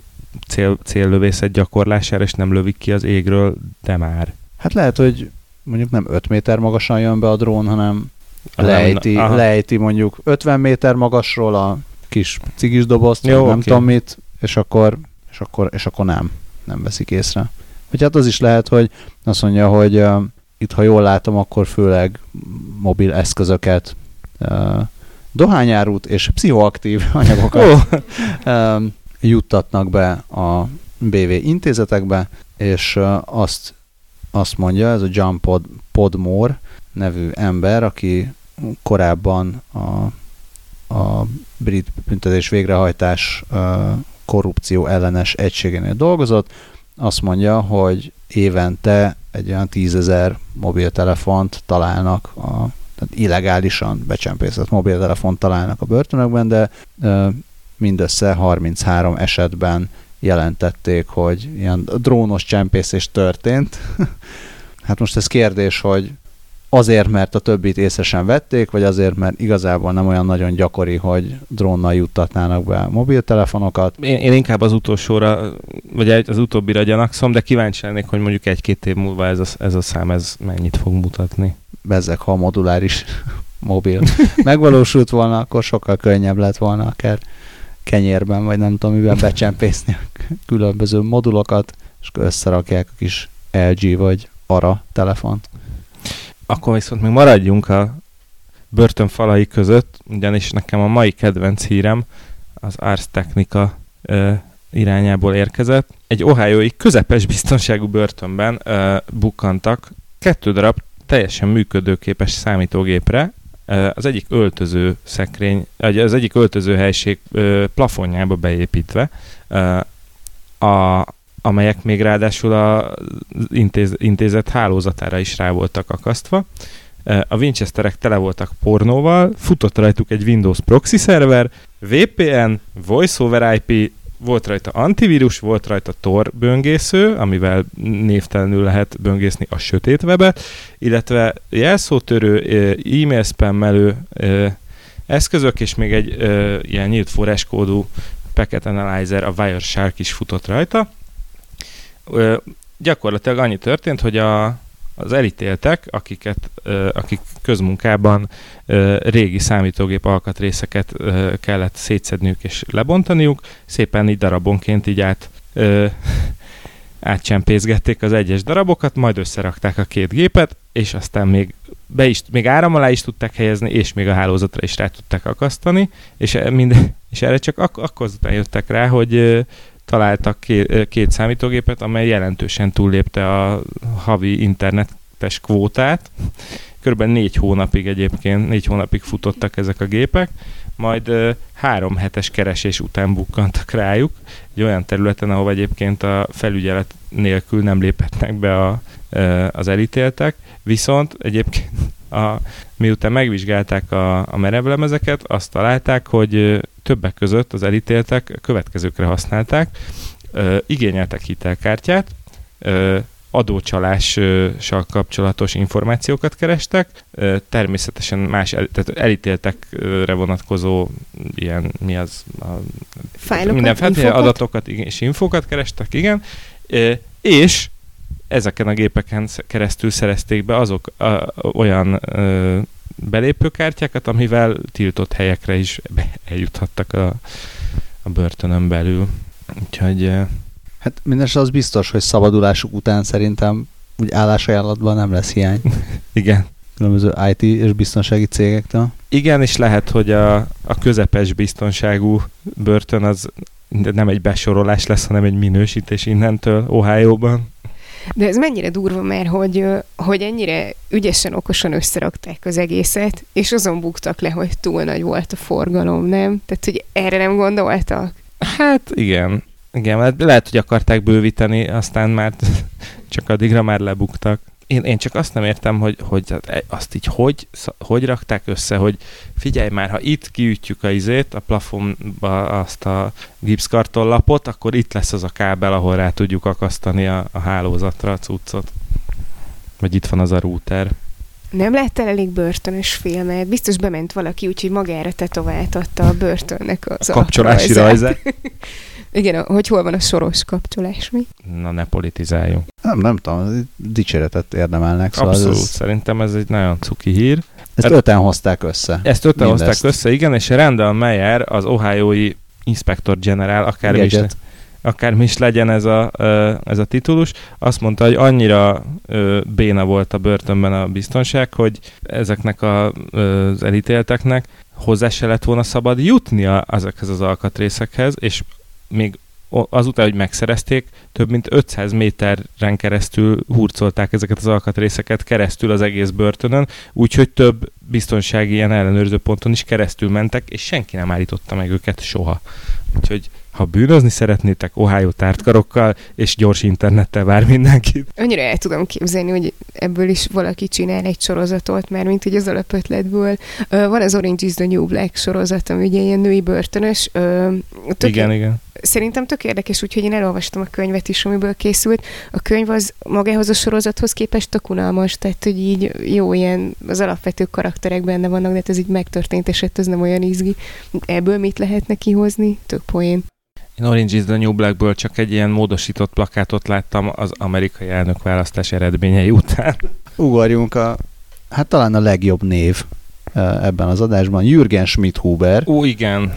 cél, céllövészet gyakorlására, és nem lövik ki az égről, de már.
Hát lehet, hogy mondjuk nem 5 méter magasan jön be a drón, hanem lejti, lejti mondjuk 50 méter magasról a kis cigis dobozt, Jó, nem okay. tudom mit, és akkor, és akkor, és akkor nem, nem veszik észre. Vagy hát az is lehet, hogy azt mondja, hogy uh, itt, ha jól látom, akkor főleg mobil eszközöket, uh, dohányárút és pszichoaktív [laughs] anyagokat uh, juttatnak be a BV intézetekbe, és uh, azt, azt mondja, ez a John Pod, Podmore nevű ember, aki korábban a a brit büntetés végrehajtás korrupció ellenes egységénél dolgozott, azt mondja, hogy évente egy olyan tízezer mobiltelefont találnak, a, tehát illegálisan becsempészett mobiltelefont találnak a börtönökben, de ö, mindössze 33 esetben jelentették, hogy ilyen drónos csempészés történt. [laughs] hát most ez kérdés, hogy azért, mert a többit észre sem vették, vagy azért, mert igazából nem olyan nagyon gyakori, hogy drónnal juttatnának be mobiltelefonokat.
Én, én inkább az utolsóra, vagy az utóbbira gyanakszom, de kíváncsi lennék, hogy mondjuk egy-két év múlva ez a, ez a szám ez mennyit fog mutatni.
Bezzek, ha a moduláris [laughs] mobil [laughs] megvalósult volna, akkor sokkal könnyebb lett volna akár kenyérben, vagy nem tudom, miben becsempészni a különböző modulokat, és összerakják a kis LG vagy ARA telefont.
Akkor viszont még maradjunk a börtön falai között, ugyanis nekem a mai kedvenc hírem az Ars Technica ö, irányából érkezett. Egy ohiói közepes biztonságú börtönben ö, bukkantak. Kettő darab teljesen működőképes számítógépre, az egyik öltöző szekrény, az egyik öltöző helység plafonjába beépítve, a, amelyek még ráadásul a intéz, intézet hálózatára is rá voltak akasztva. A Winchesterek tele voltak pornóval, futott rajtuk egy Windows proxy szerver, VPN, Voice over IP, volt rajta antivírus, volt rajta Tor böngésző, amivel névtelenül lehet böngészni a sötét webet, illetve jelszótörő, e-mail spammelő eszközök, és még egy ilyen nyílt forráskódú packet analyzer, a Wireshark is futott rajta. Gyakorlatilag annyi történt, hogy a, az elítéltek, akiket, akik közmunkában régi számítógép alkatrészeket kellett szétszedniük és lebontaniuk, szépen így darabonként így át átcsempészgették az egyes darabokat, majd összerakták a két gépet, és aztán még, be is, még áram alá is tudták helyezni, és még a hálózatra is rá tudták akasztani, és, e, minden, és erre csak ak- akkor azután jöttek rá, hogy találtak két, két számítógépet, amely jelentősen túllépte a havi internetes kvótát. Körülbelül négy hónapig egyébként, négy hónapig futottak ezek a gépek, majd három hetes keresés után bukkantak rájuk, egy olyan területen, ahol egyébként a felügyelet nélkül nem léphetnek be a, az elítéltek, viszont egyébként a, miután megvizsgálták a, a merevlemezeket, azt találták, hogy többek között az elítéltek következőkre használták, ö, igényeltek hitelkártyát, ö, adócsalással kapcsolatos információkat kerestek, természetesen más el, tehát elítéltekre vonatkozó ilyen, mi az? A,
Fájlokat,
mindenféle adatokat és infokat kerestek, igen, és ezeken a gépeken keresztül szerezték be azok a, olyan ö, belépőkártyákat, amivel tiltott helyekre is eljuthattak a, a börtönön belül. Úgyhogy...
Hát mindenesetre az biztos, hogy szabadulásuk után szerintem úgy állásajánlatban nem lesz hiány. [laughs]
Igen.
Különböző IT és biztonsági cégektől.
Igen, és lehet, hogy a, a közepes biztonságú börtön az nem egy besorolás lesz, hanem egy minősítés innentől Ohio-ban.
De ez mennyire durva, mert hogy, hogy ennyire ügyesen, okosan összerakták az egészet, és azon buktak le, hogy túl nagy volt a forgalom, nem? Tehát, hogy erre nem gondoltak?
Hát igen. Igen, lehet, hogy akarták bővíteni, aztán már [laughs] csak addigra már lebuktak én, én csak azt nem értem, hogy, hogy e, azt így hogy, hogy rakták össze, hogy figyelj már, ha itt kiütjük a izét, a plafonba azt a gipszkartonlapot, akkor itt lesz az a kábel, ahol rá tudjuk akasztani a, a hálózatra a cuccot. Vagy itt van az a router.
Nem láttál elég börtönös filmet? Biztos bement valaki, úgyhogy magára tetováltatta a börtönnek az
a kapcsolási rajzát. [laughs]
Igen, hogy hol van a soros kapcsolás, mi?
Na, ne politizáljunk.
Nem, nem tudom, dicséretet érdemelnek.
Szóval Abszolút, ez, szerintem ez egy nagyon cuki hír.
Ezt hát, öten hozták össze.
Ezt öten mindezt. hozták össze, igen, és Randall Meyer, az Ohiói Inspector General, akármi is, akármi is legyen ez a, ez a titulus, azt mondta, hogy annyira béna volt a börtönben a biztonság, hogy ezeknek a, az elítélteknek hozzá se lett volna szabad jutnia ezekhez az alkatrészekhez, és még azután, hogy megszerezték, több mint 500 méteren keresztül hurcolták ezeket az alkatrészeket keresztül az egész börtönön, úgyhogy több biztonsági ilyen ellenőrző ponton is keresztül mentek, és senki nem állította meg őket soha. Úgyhogy ha bűnözni szeretnétek, Ohio tártkarokkal és gyors internettel vár mindenkit.
Annyira el tudom képzelni, hogy ebből is valaki csinál egy sorozatot, mert mint hogy az alapötletből. Van az Orange is the New Black sorozat, ami ugye ilyen női börtönös.
Tök igen, igen.
Szerintem tök érdekes, úgyhogy én elolvastam a könyvet is, amiből készült. A könyv az magához a sorozathoz képest tök unalmas, tehát hogy így jó ilyen az alapvető karakterek benne vannak, de hát ez így megtörtént eset, ez nem olyan izgi. Ebből mit lehetne kihozni? Tök poén.
Én Orange is the New Blackből csak egy ilyen módosított plakátot láttam az amerikai elnökválasztás eredményei után.
Ugorjunk a, hát talán a legjobb név ebben az adásban, Jürgen Schmidt-Huber.
Ó, igen.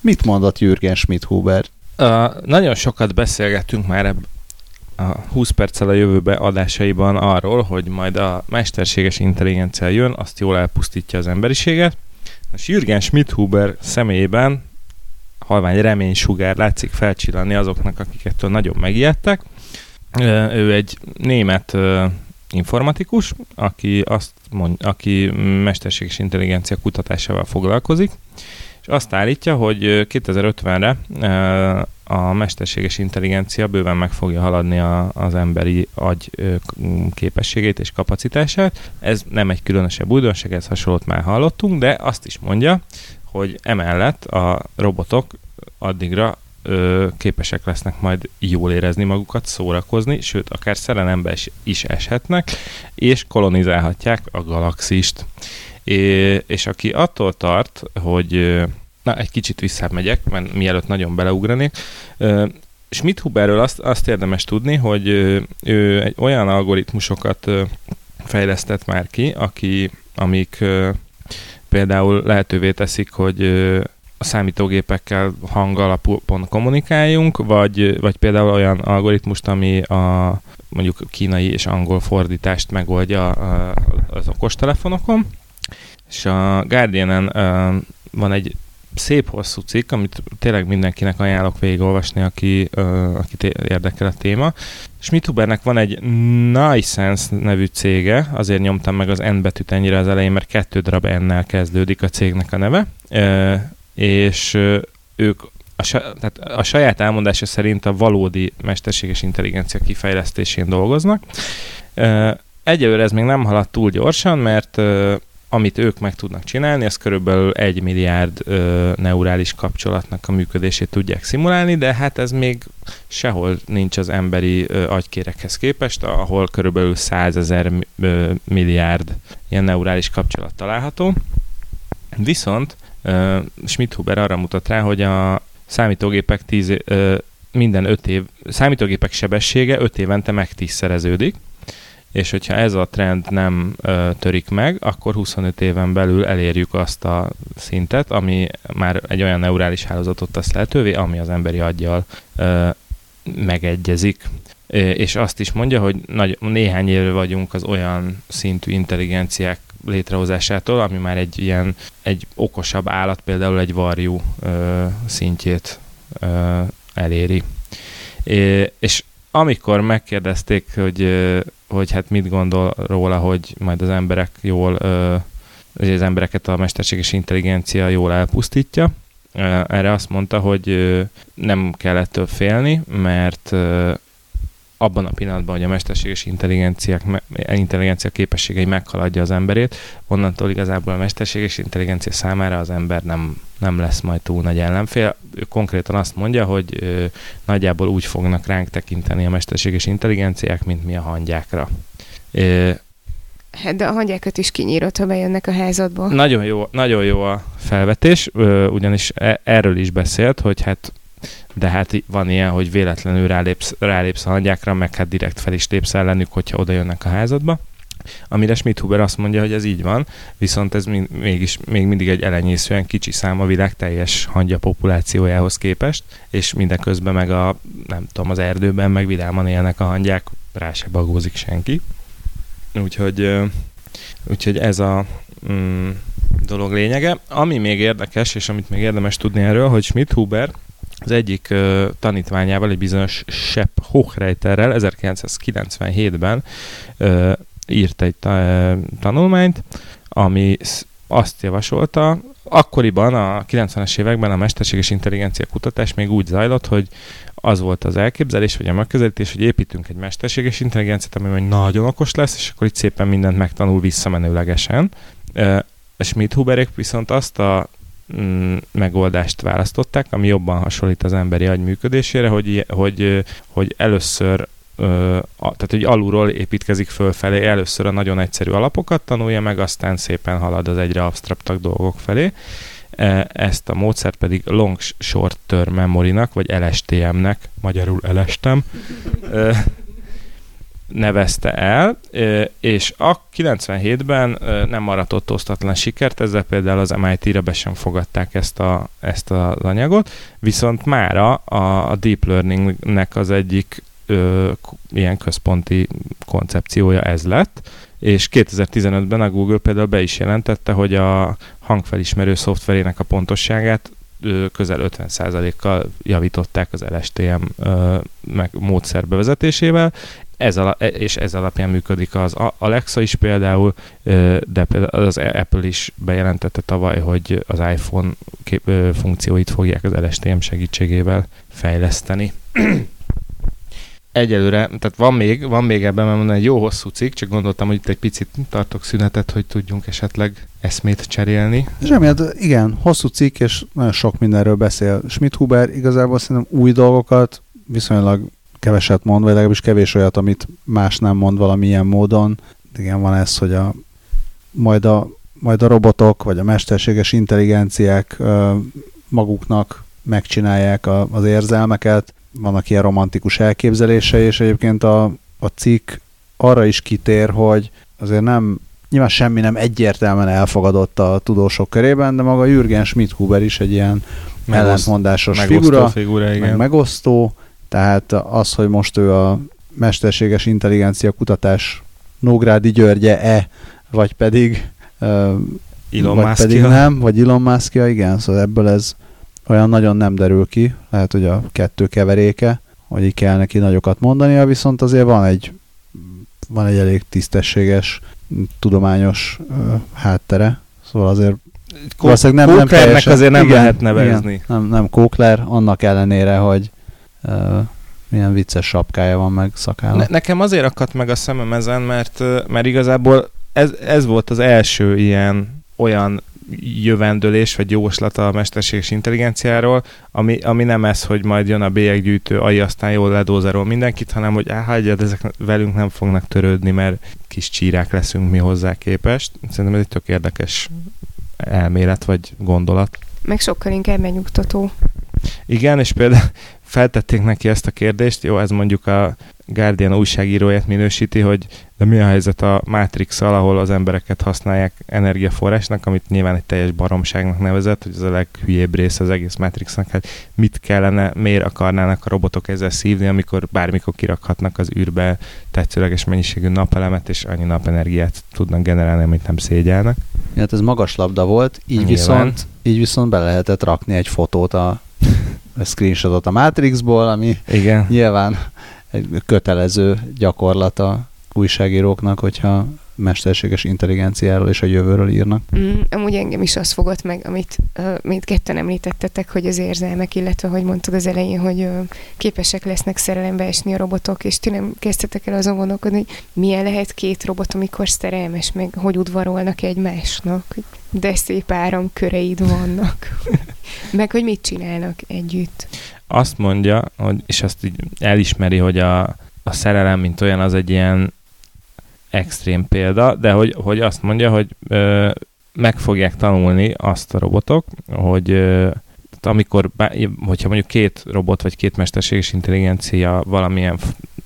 Mit mondott Jürgen Schmidt-Huber?
Uh, nagyon sokat beszélgettünk már ebb, a 20 perccel a jövőbe adásaiban arról, hogy majd a mesterséges intelligencia jön, azt jól elpusztítja az emberiséget. És Jürgen Schmidt-Huber személyében halvány reménysugár látszik felcsillanni azoknak, akiket nagyon megijedtek. Ő egy német informatikus, aki, azt mond, aki mesterséges intelligencia kutatásával foglalkozik, és azt állítja, hogy 2050-re a mesterséges intelligencia bőven meg fogja haladni a, az emberi agy képességét és kapacitását. Ez nem egy különösebb újdonság, ez hasonlót már hallottunk, de azt is mondja, hogy emellett a robotok addigra képesek lesznek majd jól érezni magukat, szórakozni, sőt, akár szerelembe is, is eshetnek, és kolonizálhatják a galaxist. És aki attól tart, hogy na, egy kicsit visszamegyek, mert mielőtt nagyon beleugranék, Schmidt Huberről azt, azt érdemes tudni, hogy ő egy olyan algoritmusokat fejlesztett már ki, aki, amik például lehetővé teszik, hogy a számítógépekkel hangalapon kommunikáljunk, vagy, vagy például olyan algoritmust, ami a mondjuk kínai és angol fordítást megoldja az okostelefonokon. És a Guardian-en van egy szép hosszú cikk, amit tényleg mindenkinek ajánlok végigolvasni, aki, uh, akit érdekel a téma. Schmidhubernek van egy Nicense nevű cége, azért nyomtam meg az N betűt ennyire az elején, mert kettő darab N-nel kezdődik a cégnek a neve, uh, és uh, ők a, tehát a saját elmondása szerint a valódi mesterséges intelligencia kifejlesztésén dolgoznak. Uh, egyelőre ez még nem haladt túl gyorsan, mert uh, amit ők meg tudnak csinálni, az körülbelül egy milliárd ö, neurális kapcsolatnak a működését tudják szimulálni, de hát ez még sehol nincs az emberi ö, agykérekhez képest, ahol körülbelül százezer milliárd ilyen neurális kapcsolat található. Viszont ö, Schmidt-Huber arra mutat rá, hogy a számítógépek tíz, ö, minden öt év, számítógépek sebessége öt évente megtízszereződik, és hogyha ez a trend nem ö, törik meg, akkor 25 éven belül elérjük azt a szintet, ami már egy olyan neurális hálózatot tesz lehetővé, ami az emberi aggyal ö, megegyezik. És azt is mondja, hogy nagy, néhány évre vagyunk az olyan szintű intelligenciák létrehozásától, ami már egy ilyen egy okosabb állat, például egy varjú ö, szintjét ö, eléri. É, és amikor megkérdezték, hogy hogy hát mit gondol róla, hogy majd az emberek jól, hogy az embereket a mesterséges intelligencia jól elpusztítja. Erre azt mondta, hogy nem kell ettől félni, mert abban a pillanatban, hogy a mesterséges intelligenciák, intelligencia képességei meghaladja az emberét, onnantól igazából a mesterséges intelligencia számára az ember nem, nem lesz majd túl nagy ellenfél. Ő konkrétan azt mondja, hogy ö, nagyjából úgy fognak ránk tekinteni a mesterséges intelligenciák, mint mi a hangyákra. Ö,
Hát de a hangyákat is kinyírod, ha bejönnek a házadba.
Nagyon jó, nagyon jó a felvetés, ugyanis e, erről is beszélt, hogy hát de hát van ilyen, hogy véletlenül rálépsz, rálépsz a hangyákra, meg hát direkt fel is lépsz ellenük, hogyha oda jönnek a házadba. Amire Schmidt-Huber azt mondja, hogy ez így van, viszont ez még, mégis még mindig egy elenyészően kicsi szám a világ teljes hangya populációjához képest, és mindeközben meg a, nem tudom, az erdőben meg vidáman élnek a hangyák, rá se bagózik senki. Úgyhogy, úgyhogy ez a mm, dolog lényege. Ami még érdekes, és amit még érdemes tudni erről, hogy Schmidt-Huber az egyik tanítványával, egy bizonyos Sepp Hochreiterrel 1997-ben uh, írt egy ta- tanulmányt, ami azt javasolta, akkoriban a 90-es években a mesterséges intelligencia kutatás még úgy zajlott, hogy az volt az elképzelés, vagy a megközelítés, hogy építünk egy mesterséges intelligenciát, ami majd nagyon okos lesz, és akkor itt szépen mindent megtanul visszamenőlegesen. A Schmidt-Huberék viszont azt a megoldást választották, ami jobban hasonlít az emberi agy működésére, hogy, hogy, hogy először tehát hogy alulról építkezik fölfelé, először a nagyon egyszerű alapokat tanulja meg, aztán szépen halad az egyre absztraktabb dolgok felé. E, ezt a módszert pedig Long Short Term Memory-nak, vagy LSTM-nek, magyarul elestem, nevezte el, és a 97-ben nem maradt osztatlan sikert, ezzel például az MIT-re be sem fogadták ezt, a, ezt az anyagot, viszont mára a, a Deep Learning-nek az egyik ö, ilyen központi koncepciója ez lett, és 2015-ben a Google például be is jelentette, hogy a hangfelismerő szoftverének a pontosságát közel 50%-kal javították az LSTM ö, meg módszer bevezetésével, ez ala, és ez alapján működik az Alexa is például, de például az Apple is bejelentette tavaly, hogy az iPhone kép, funkcióit fogják az LSTM segítségével fejleszteni egyelőre, tehát van még, van még ebben, mert mondani, egy jó hosszú cikk, csak gondoltam, hogy itt egy picit tartok szünetet, hogy tudjunk esetleg eszmét cserélni.
Semmi, igen, hosszú cikk, és nagyon sok mindenről beszél. Schmidt-Huber igazából szerintem új dolgokat viszonylag keveset mond, vagy legalábbis kevés olyat, amit más nem mond valamilyen módon. Igen, van ez, hogy a, majd, a, majd a robotok, vagy a mesterséges intelligenciák ö, maguknak megcsinálják a, az érzelmeket, vannak ilyen romantikus elképzelése, és egyébként a, a cikk arra is kitér, hogy azért nem, nyilván semmi nem egyértelműen elfogadott a tudósok körében, de maga Jürgen Schmidhuber is egy ilyen Megoszt, ellentmondásos megosztó figura, figura igen. meg megosztó, tehát az, hogy most ő a mesterséges intelligencia kutatás Nógrádi Györgye-e, vagy pedig
Elon
vagy pedig nem, vagy Elon musk igen, szóval ebből ez olyan nagyon nem derül ki, lehet, hogy a kettő keveréke, hogy így kell neki nagyokat mondania, viszont azért van egy, van egy elég tisztességes, tudományos uh, háttere, szóval azért
Kó- valószínűleg nem, nem teljesen, azért nem igen, lehet nevezni. Igen,
nem, nem Kókler, annak ellenére, hogy milyen vicces sapkája van meg szakálla. Ne,
nekem azért akadt meg a szemem ezen, mert, mert igazából ez, ez volt az első ilyen olyan jövendőlés vagy jóslat a mesterséges intelligenciáról, ami, ami nem ez, hogy majd jön a bélyeggyűjtő, ai aztán jól ledózerol mindenkit, hanem hogy hagyjad, ezek velünk nem fognak törődni, mert kis csírák leszünk mi hozzá képest. Szerintem ez egy tök érdekes elmélet vagy gondolat.
Meg sokkal inkább megnyugtató.
Igen, és például feltették neki ezt a kérdést, jó, ez mondjuk a Guardian újságíróját minősíti, hogy de mi a helyzet a matrix ahol az embereket használják energiaforrásnak, amit nyilván egy teljes baromságnak nevezett, hogy ez a leghülyébb rész az egész Matrixnak, hát mit kellene, miért akarnának a robotok ezzel szívni, amikor bármikor kirakhatnak az űrbe tetszőleges mennyiségű napelemet, és annyi napenergiát tudnak generálni, amit nem szégyelnek.
Hát ez magas labda volt, így viszont, így viszont be lehetett rakni egy fotót a screenshotot a Matrixból, ami
Igen.
nyilván egy kötelező gyakorlata újságíróknak, hogyha mesterséges intelligenciáról és a jövőről írnak.
Mm, amúgy engem is az fogott meg, amit uh, mint ketten említettetek, hogy az érzelmek, illetve, hogy mondtad az elején, hogy uh, képesek lesznek szerelembe esni a robotok, és ti nem kezdtetek el azon gondolkodni, hogy milyen lehet két robot, amikor szerelmes, meg hogy udvarolnak egymásnak, de szép áramköreid vannak, [laughs] meg hogy mit csinálnak együtt
azt mondja, hogy, és azt így elismeri, hogy a, a szerelem, mint olyan, az egy ilyen extrém példa, de hogy, hogy azt mondja, hogy ö, meg fogják tanulni azt a robotok, hogy ö, amikor, hogyha mondjuk két robot vagy két mesterséges intelligencia valamilyen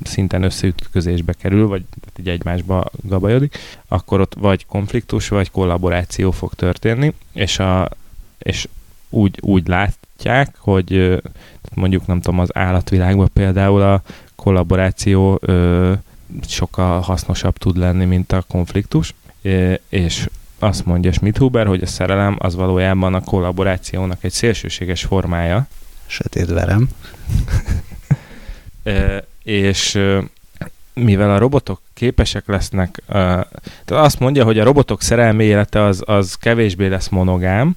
szinten összeütközésbe kerül, vagy így egymásba gabajodik, akkor ott vagy konfliktus, vagy kollaboráció fog történni, és, a, és úgy, úgy látják, hogy mondjuk nem tudom, az állatvilágban például a kollaboráció ö, sokkal hasznosabb tud lenni, mint a konfliktus, és azt mondja Schmidhuber, hogy a szerelem az valójában a kollaborációnak egy szélsőséges formája,
Sötét verem. [laughs]
e, és mivel a robotok képesek lesznek, tehát azt mondja, hogy a robotok szerelmi élete az, az kevésbé lesz monogám,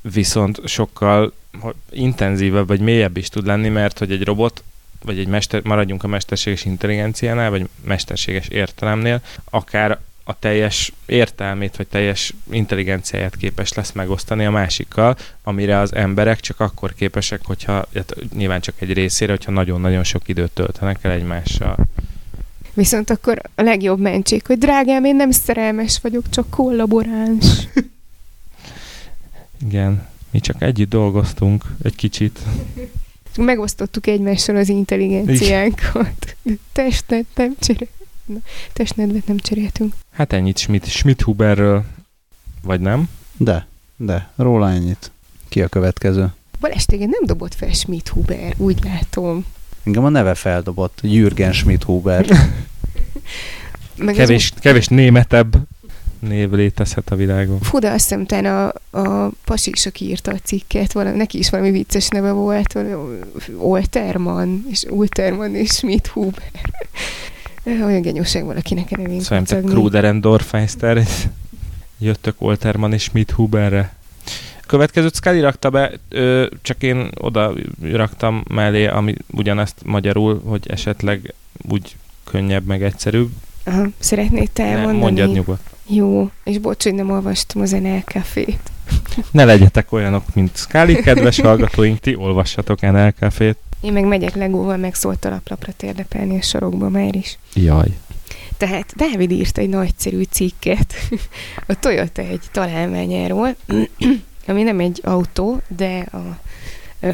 viszont sokkal intenzívebb vagy mélyebb is tud lenni, mert hogy egy robot vagy egy mester, maradjunk a mesterséges intelligenciánál, vagy mesterséges értelemnél, akár a teljes értelmét, vagy teljes intelligenciáját képes lesz megosztani a másikkal, amire az emberek csak akkor képesek, hogyha hát nyilván csak egy részére, hogyha nagyon-nagyon sok időt töltenek el egymással.
Viszont akkor a legjobb mentség, hogy drágám, én nem szerelmes vagyok, csak kollaboráns.
Igen, mi csak együtt dolgoztunk egy kicsit. [laughs]
Megosztottuk egymással az intelligenciánkat. Testet nem cserél. testnedvet nem cseréltünk.
Hát ennyit Schmidt, Schmidt-Huberről, vagy nem?
De, de, róla ennyit. Ki a következő?
Balázs téged nem dobott fel Schmidt-Huber, úgy látom.
Engem a neve feldobott, Jürgen Schmidt-Huber. [laughs]
kevés, kevés németebb név létezhet a világon.
Fú, de azt hiszem, a, a pasi is, aki írta a cikket, valami, neki is valami vicces neve volt, Olterman, és Ulterman és Schmidt Huber. [laughs] Olyan genyóság valakinek a nevén
Szerintem Kruder and Dorfmeister, jöttök Olterman és Schmidt Huberre. Következőt Scully rakta be, ö, csak én oda raktam mellé, ami ugyanezt magyarul, hogy esetleg úgy könnyebb, meg egyszerűbb.
Aha, szeretnéd te elmondani?
mondjad nyugodt.
Jó, és bocs, hogy nem olvastam az NL Cafét.
Ne legyetek olyanok, mint Scully, kedves hallgatóink, ti olvassatok NL Cafét.
Én meg megyek legóval, meg szólt a laplapra térdepelni a sorokba már is.
Jaj.
Tehát Dávid írt egy nagyszerű cikket [laughs] a Toyota egy találmányáról, [clears throat] ami nem egy autó, de a [clears throat]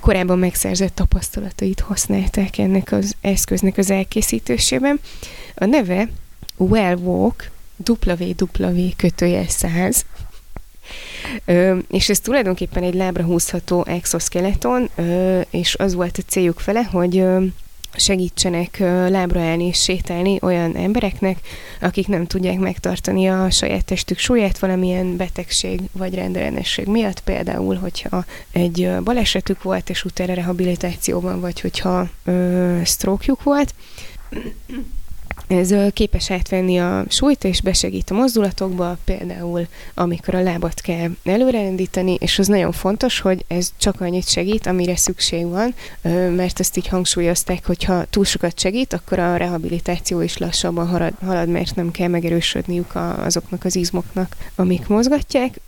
korábban megszerzett tapasztalatait használták ennek az eszköznek az elkészítésében. A neve Wellwalk www kötője 100, Ö, és ez tulajdonképpen egy lábra húzható exoskeleton, ö, és az volt a céljuk vele, hogy ö, segítsenek lábra állni és sétálni olyan embereknek, akik nem tudják megtartani a saját testük súlyát valamilyen betegség vagy rendellenesség miatt, például, hogyha egy balesetük volt, és utána rehabilitációban, vagy hogyha ö, stroke volt, ez képes átvenni a súlyt, és besegít a mozdulatokba, például amikor a lábat kell előrendíteni, és az nagyon fontos, hogy ez csak annyit segít, amire szükség van, mert ezt így hangsúlyozták, hogyha túl sokat segít, akkor a rehabilitáció is lassabban halad, halad mert nem kell megerősödniük azoknak az izmoknak, amik mozgatják.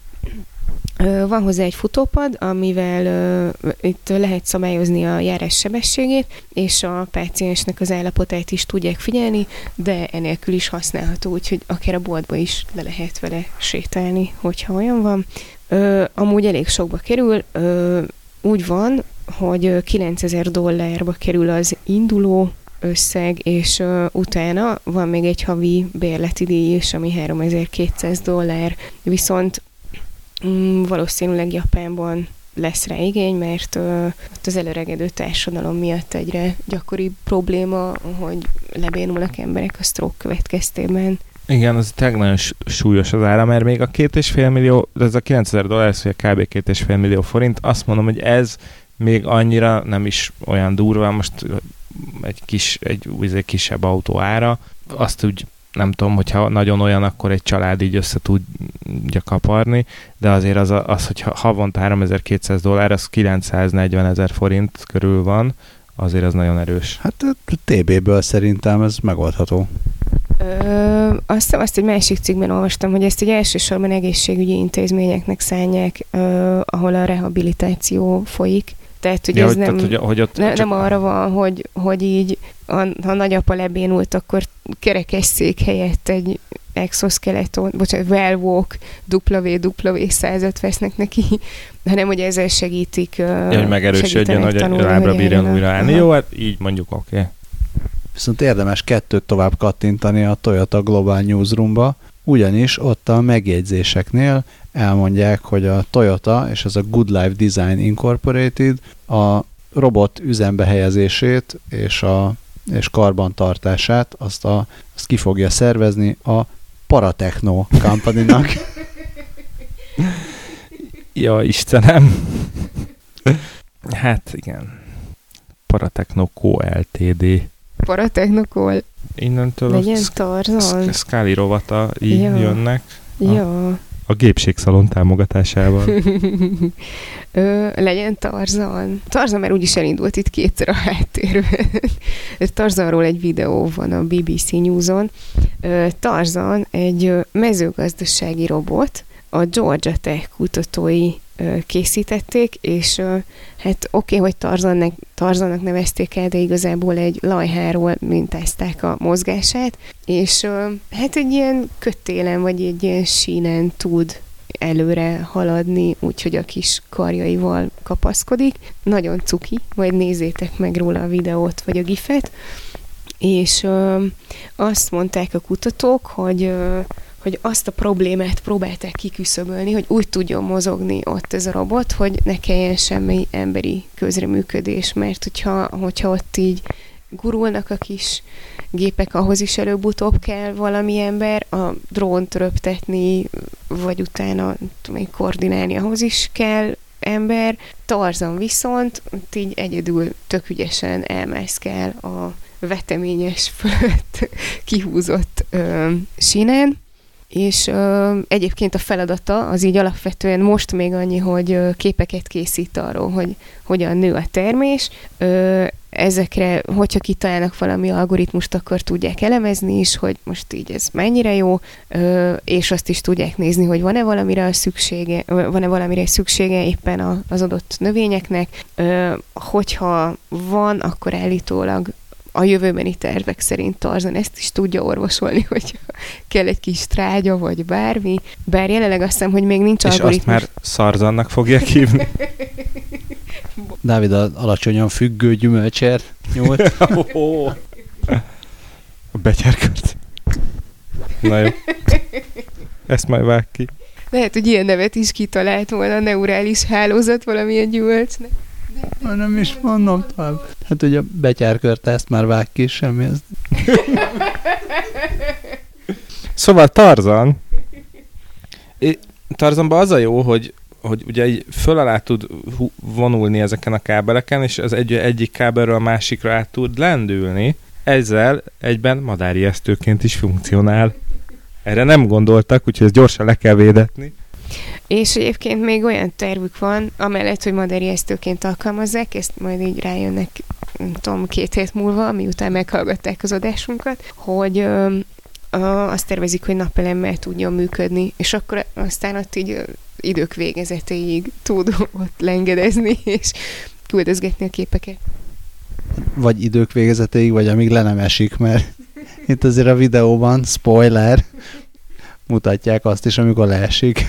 Van hozzá egy futópad, amivel uh, itt lehet szabályozni a járás sebességét, és a páciensnek az állapotát is tudják figyelni, de enélkül is használható, úgyhogy akár a boltba is le lehet vele sétálni, hogyha olyan van. Uh, amúgy elég sokba kerül, uh, úgy van, hogy 9000 dollárba kerül az induló összeg, és uh, utána van még egy havi bérleti díj is, ami 3200 dollár, viszont valószínűleg Japánban lesz rá igény, mert ott az előregedő társadalom miatt egyre gyakoribb probléma, hogy lebénulnak emberek a stroke következtében.
Igen, az tényleg nagyon súlyos az ára, mert még a két és fél millió, ez a 9000 dollár, szóval kb. két és fél millió forint, azt mondom, hogy ez még annyira nem is olyan durva, most egy kis, egy, egy kisebb autó ára, azt úgy nem tudom, hogyha nagyon olyan, akkor egy család így össze tudja kaparni, de azért az, az hogy havonta 3200 dollár, az 940 ezer forint körül van, azért az nagyon erős.
Hát TB-ből szerintem ez megoldható.
Ö, azt hiszem, azt egy másik cikkben olvastam, hogy ezt egy elsősorban egészségügyi intézményeknek szállják, ö, ahol a rehabilitáció folyik, tehát, hogy
ja,
ez
hogy,
nem,
tehát, hogy, hogy ott
ne, csak... nem arra van, hogy, hogy így, ha, ha nagyapa lebénult, akkor kerekesszék helyett egy exoskeleton, bocsánat, wellwalk WW100-at vesznek neki, hanem hogy ezzel segítik
ja, hogy megerősödjön, hogy a lábra bírjon újra állni. Jó, hát így mondjuk oké. Okay.
Viszont érdemes kettőt tovább kattintani a Toyota Global Newsroomba, ugyanis ott a megjegyzéseknél elmondják, hogy a Toyota és ez a Good Life Design Incorporated a robot üzembe helyezését és a és karbantartását azt, a, azt ki fogja szervezni a Paratechno company [laughs]
ja, Istenem! Hát igen. Paratechnokó LTD.
Paratechnokó
Innentől
Legyen Tarzan.
Scully rovata így ja. jönnek.
Ja.
A, a gépségszalon támogatásával. [laughs]
Ö, legyen Tarzan. Tarzan már úgyis elindult itt kétszer a háttérben. [laughs] Tarzanról egy videó van a BBC News-on. Tarzan egy mezőgazdasági robot, a Georgia Tech kutatói készítették, és hát oké, okay, hogy Tarzannak, Tarzannak nevezték el, de igazából egy lajháról mintázták a mozgását, és hát egy ilyen kötélen, vagy egy ilyen sínen tud előre haladni, úgyhogy a kis karjaival kapaszkodik. Nagyon cuki, majd nézzétek meg róla a videót, vagy a gifet. És ö, azt mondták a kutatók, hogy ö, hogy azt a problémát próbálták kiküszöbölni, hogy úgy tudjon mozogni ott ez a robot, hogy ne kelljen semmi emberi közreműködés, mert hogyha, hogyha ott így gurulnak a kis gépek, ahhoz is előbb-utóbb kell valami ember, a drónt röptetni, vagy utána tudom, koordinálni, ahhoz is kell ember. Tarzan viszont így egyedül tök ügyesen elmászkál a veteményes fölött kihúzott ö, sinen, és ö, egyébként a feladata az így alapvetően most még annyi, hogy ö, képeket készít arról, hogy hogyan nő a termés. Ö, ezekre, hogyha kitalálnak valami algoritmust, akkor tudják elemezni is, hogy most így ez mennyire jó, és azt is tudják nézni, hogy van-e valamire a szüksége, van-e valamire szüksége éppen a, az adott növényeknek. Hogyha van, akkor állítólag a jövőbeni tervek szerint Tarzan ezt is tudja orvosolni, [laughs] hogy kell egy kis trágya, vagy bármi. Bár jelenleg azt hiszem, hogy még nincs
És
algoritmus.
azt már Szarzannak fogják hívni. [laughs]
Dávid az alacsonyan függő gyümölcser nyúlt. [laughs]
a betyárkört. Na jó. Ezt majd vág ki.
Lehet, hogy ilyen nevet is kitalált volna a neurális hálózat valamilyen gyümölcsnek.
Nem is mondom tovább. Hát ugye a betyárkört ezt már vág ki, semmi ez.
szóval Tarzan. Tarzanban az a jó, hogy hogy ugye így föl alá tud vonulni ezeken a kábeleken, és az egy, egyik kábelről a másikra át tud lendülni, ezzel egyben madárjesztőként is funkcionál. Erre nem gondoltak, úgyhogy ezt gyorsan le kell védetni.
És egyébként még olyan tervük van, amellett, hogy madárjesztőként alkalmazzák, ezt majd így rájönnek, nem tudom, két hét múlva, miután meghallgatták az adásunkat, hogy ö, ö, azt tervezik, hogy napelemmel tudjon működni, és akkor aztán ott így idők végezetéig tud ott lengedezni, és küldözgetni a képeket.
Vagy idők végezetéig, vagy amíg le nem esik, mert itt azért a videóban, spoiler, mutatják azt is, amikor leesik.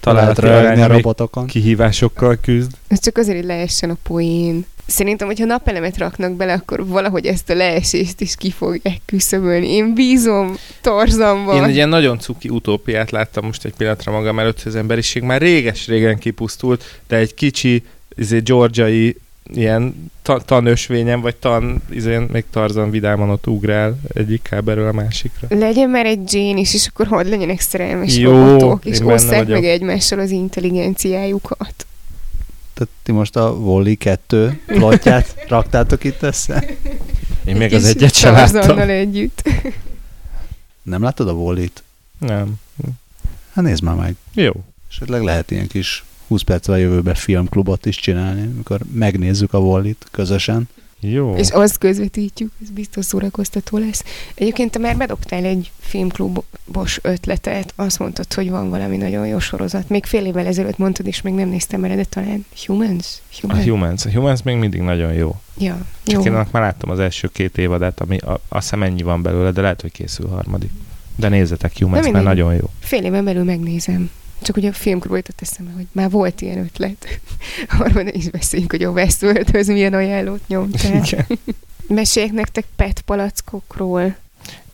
Talált rögni a robotokon. Kihívásokkal küzd.
Ez csak azért, hogy leessen a poén. Szerintem, hogyha napelemet raknak bele, akkor valahogy ezt a leesést is ki fogják küszöbölni. Én bízom Tarzanban.
Én egy ilyen nagyon cuki utópiát láttam most egy pillanatra magam előtt, hogy az emberiség már réges-régen kipusztult, de egy kicsi, izé, georgiai ilyen ta- tanösvényen, vagy tan, izén, még Tarzan vidáman ott ugrál egyik kábelről a másikra.
Legyen már egy Jane is, és akkor hadd legyenek szerelmes Jó, robotok, és osszák meg egymással az intelligenciájukat.
Tehát ti most a Wally 2 plotját raktátok itt össze?
Én még az egyet sem láttam.
együtt.
Nem láttad a Wall-it?
Nem.
Hát nézd már meg.
Jó.
Esetleg lehet ilyen kis 20 perccel a jövőbe filmklubot is csinálni, amikor megnézzük a Wallit közösen.
Jó.
És azt közvetítjük, ez biztos szórakoztató lesz. Egyébként te már bedobtál egy filmklubos ötletet, azt mondtad, hogy van valami nagyon jó sorozat. Még fél évvel ezelőtt mondtad, és még nem néztem erre, de talán Humans?
Humans? A Humans. A Humans még mindig nagyon jó.
Ja,
jó. Csak én annak már láttam az első két évadát, ami a, azt hiszem ennyi van belőle, de lehet, hogy készül harmadik. De nézzetek Humans, mert nagyon jó.
Fél éven belül megnézem. Csak ugye a filmkról jutott eszembe, hogy már volt ilyen ötlet. [laughs] Arról is beszéljünk, hogy a Westworldhöz milyen ajánlót nyomtál. Igen. Meséljek nektek PET palackokról.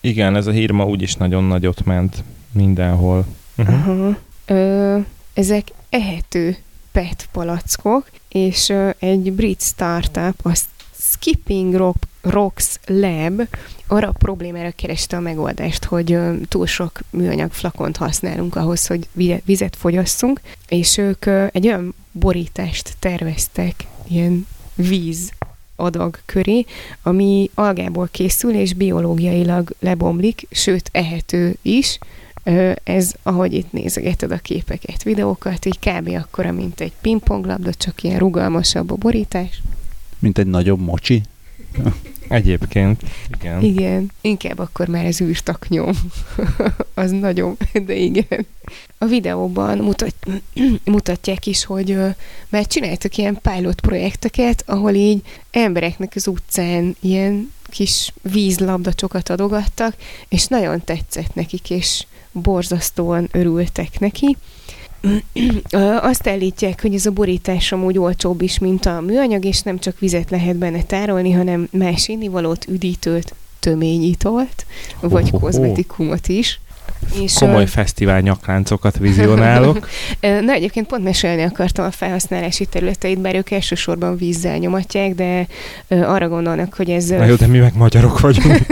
Igen, ez a hír ma úgyis nagyon nagyot ment mindenhol.
Uh-huh. Aha. Ö, ezek ehető PET palackok, és ö, egy brit startup, a Skipping Rock Rocks Lab arra a problémára kereste a megoldást, hogy túl sok műanyag flakont használunk ahhoz, hogy vizet fogyasszunk, és ők egy olyan borítást terveztek, ilyen víz adag köré, ami algából készül, és biológiailag lebomlik, sőt, ehető is. Ez, ahogy itt nézegeted a képeket, videókat, így kb. akkora, mint egy pingponglabda, csak ilyen rugalmasabb a borítás.
Mint egy nagyobb mocsi? [laughs]
Egyébként, igen.
Igen, inkább akkor már ez űrtaknyom. [laughs] az nagyon, de igen. A videóban mutat, mutatják is, hogy már csináltak ilyen pilot projekteket, ahol így embereknek az utcán ilyen kis vízlabdacsokat adogattak, és nagyon tetszett nekik, és borzasztóan örültek neki. Azt állítják, hogy ez a borítás amúgy olcsóbb is, mint a műanyag, és nem csak vizet lehet benne tárolni, hanem más innivalót, üdítőt, töményitolt, vagy oh, kozmetikumot is.
És, Komoly uh, fesztivál nyakláncokat vizionálok. [laughs]
Na egyébként pont mesélni akartam a felhasználási területeit, bár ők elsősorban vízzel nyomatják, de arra gondolnak, hogy ez...
Na jó, de mi meg magyarok vagyunk. [laughs]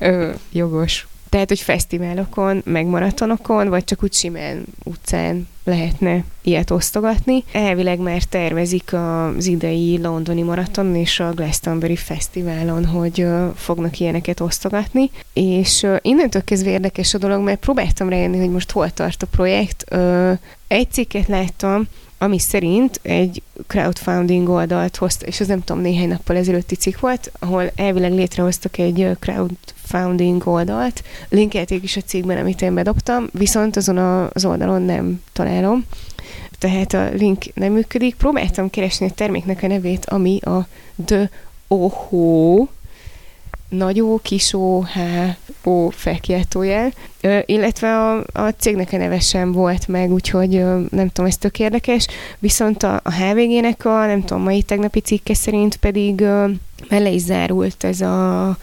uh, jogos. Tehát, hogy fesztiválokon, meg maratonokon, vagy csak úgy simán utcán lehetne ilyet osztogatni. Elvileg már tervezik az idei londoni maraton és a Glastonbury Fesztiválon, hogy fognak ilyeneket osztogatni. És innentől kezdve érdekes a dolog, mert próbáltam rájönni, hogy most hol tart a projekt. Egy cikket láttam, ami szerint egy crowdfunding oldalt hozta, és ez nem tudom, néhány nappal ezelőtti cikk volt, ahol elvileg létrehoztak egy crowdfunding oldalt. Linkelték is a cikkben, amit én bedobtam, viszont azon az oldalon nem találom. Tehát a link nem működik. Próbáltam keresni a terméknek a nevét, ami a The Oho nagy ó, kis ó, H, ó, fekjeltójel, illetve a, a cégnek a neve sem volt meg, úgyhogy nem tudom, ez tök érdekes, viszont a, a HVG-nek a, nem tudom, mai tegnapi cikke szerint pedig mellé is zárult ez a